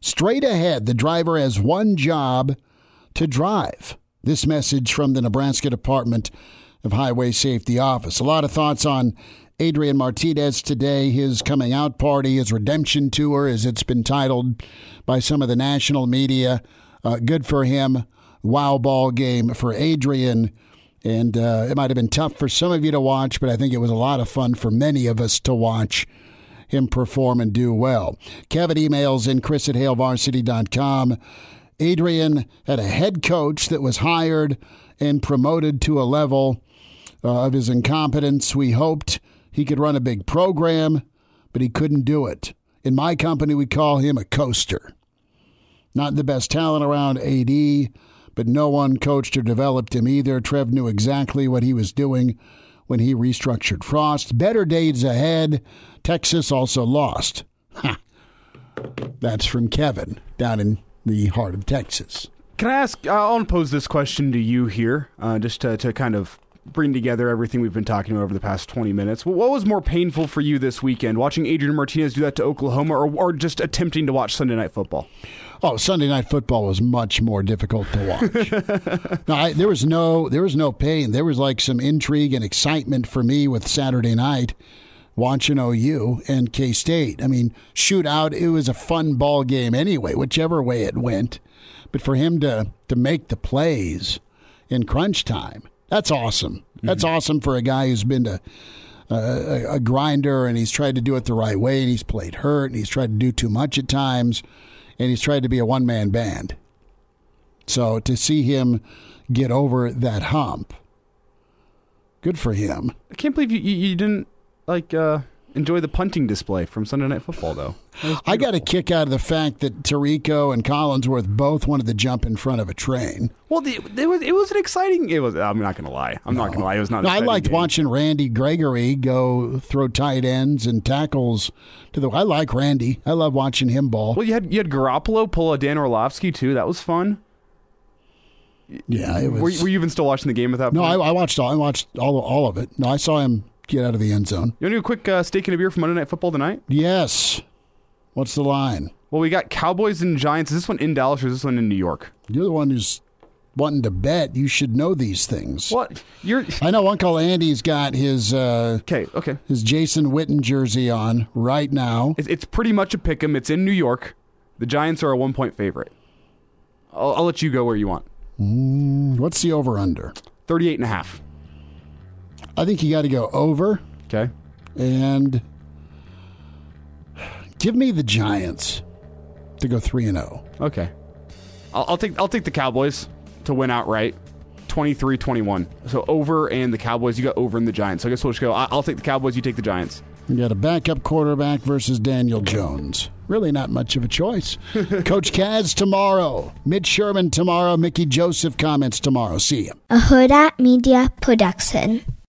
straight ahead. The driver has one job to drive. This message from the Nebraska Department of Highway Safety Office. A lot of thoughts on Adrian Martinez today, his coming out party, his redemption tour, as it's been titled by some of the national media. Uh, good for him. Wow ball game for Adrian. And uh, it might have been tough for some of you to watch, but I think it was a lot of fun for many of us to watch him perform and do well. Kevin emails in chris at hailvarsity.com. Adrian had a head coach that was hired and promoted to a level uh, of his incompetence. We hoped he could run a big program, but he couldn't do it. In my company, we call him a coaster. Not the best talent around AD, but no one coached or developed him either. Trev knew exactly what he was doing when he restructured Frost. Better days ahead. Texas also lost. Ha. That's from Kevin down in the heart of Texas. Can I ask? I'll pose this question to you here, uh, just to, to kind of bring together everything we've been talking about over the past 20 minutes. What was more painful for you this weekend, watching Adrian Martinez do that to Oklahoma or, or just attempting to watch Sunday Night Football? Oh, Sunday Night Football was much more difficult to watch. no, I, there was no there was no pain. There was like some intrigue and excitement for me with Saturday night watching OU and K State. I mean, shootout. It was a fun ball game anyway, whichever way it went. But for him to to make the plays in crunch time, that's awesome. That's mm-hmm. awesome for a guy who's been to uh, a, a grinder and he's tried to do it the right way and he's played hurt and he's tried to do too much at times and he's tried to be a one man band. So to see him get over that hump, good for him. I can't believe you, you, you didn't like uh, enjoy the punting display from Sunday Night Football, though. I got a kick out of the fact that Tirico and Collinsworth both wanted to jump in front of a train. Well, the, it was it was an exciting. It was. I'm not going to lie. I'm no. not going to lie. It was not. No, I liked game. watching Randy Gregory go throw tight ends and tackles to the. I like Randy. I love watching him ball. Well, you had you had Garoppolo pull a Dan Orlovsky too. That was fun. Yeah, it was. Were, were you even still watching the game at that? No, I, I, watched all. I watched all all of it. No, I saw him get out of the end zone. You want to do a quick uh, steak and a beer for Monday Night Football tonight? Yes. What's the line? Well, we got Cowboys and Giants. Is this one in Dallas or is this one in New York? You're the one who's wanting to bet. You should know these things. What? You're. I know Uncle Andy's got his. Uh, okay. Okay. His Jason Witten jersey on right now. It's, it's pretty much a pick 'em. It's in New York. The Giants are a one point favorite. I'll, I'll let you go where you want. Mm, what's the over under? 38 and a half. I think you got to go over. Okay. And give me the Giants to go 3 and 0. Okay. I'll, I'll take I'll take the Cowboys to win outright. 23-21. So over and the Cowboys. You got over and the Giants. So I guess we'll just go. I'll take the Cowboys. You take the Giants. You got a backup quarterback versus Daniel Jones. Really not much of a choice. Coach Kaz tomorrow. Mitch Sherman tomorrow. Mickey Joseph comments tomorrow. See you. A Hurrdat Media Production.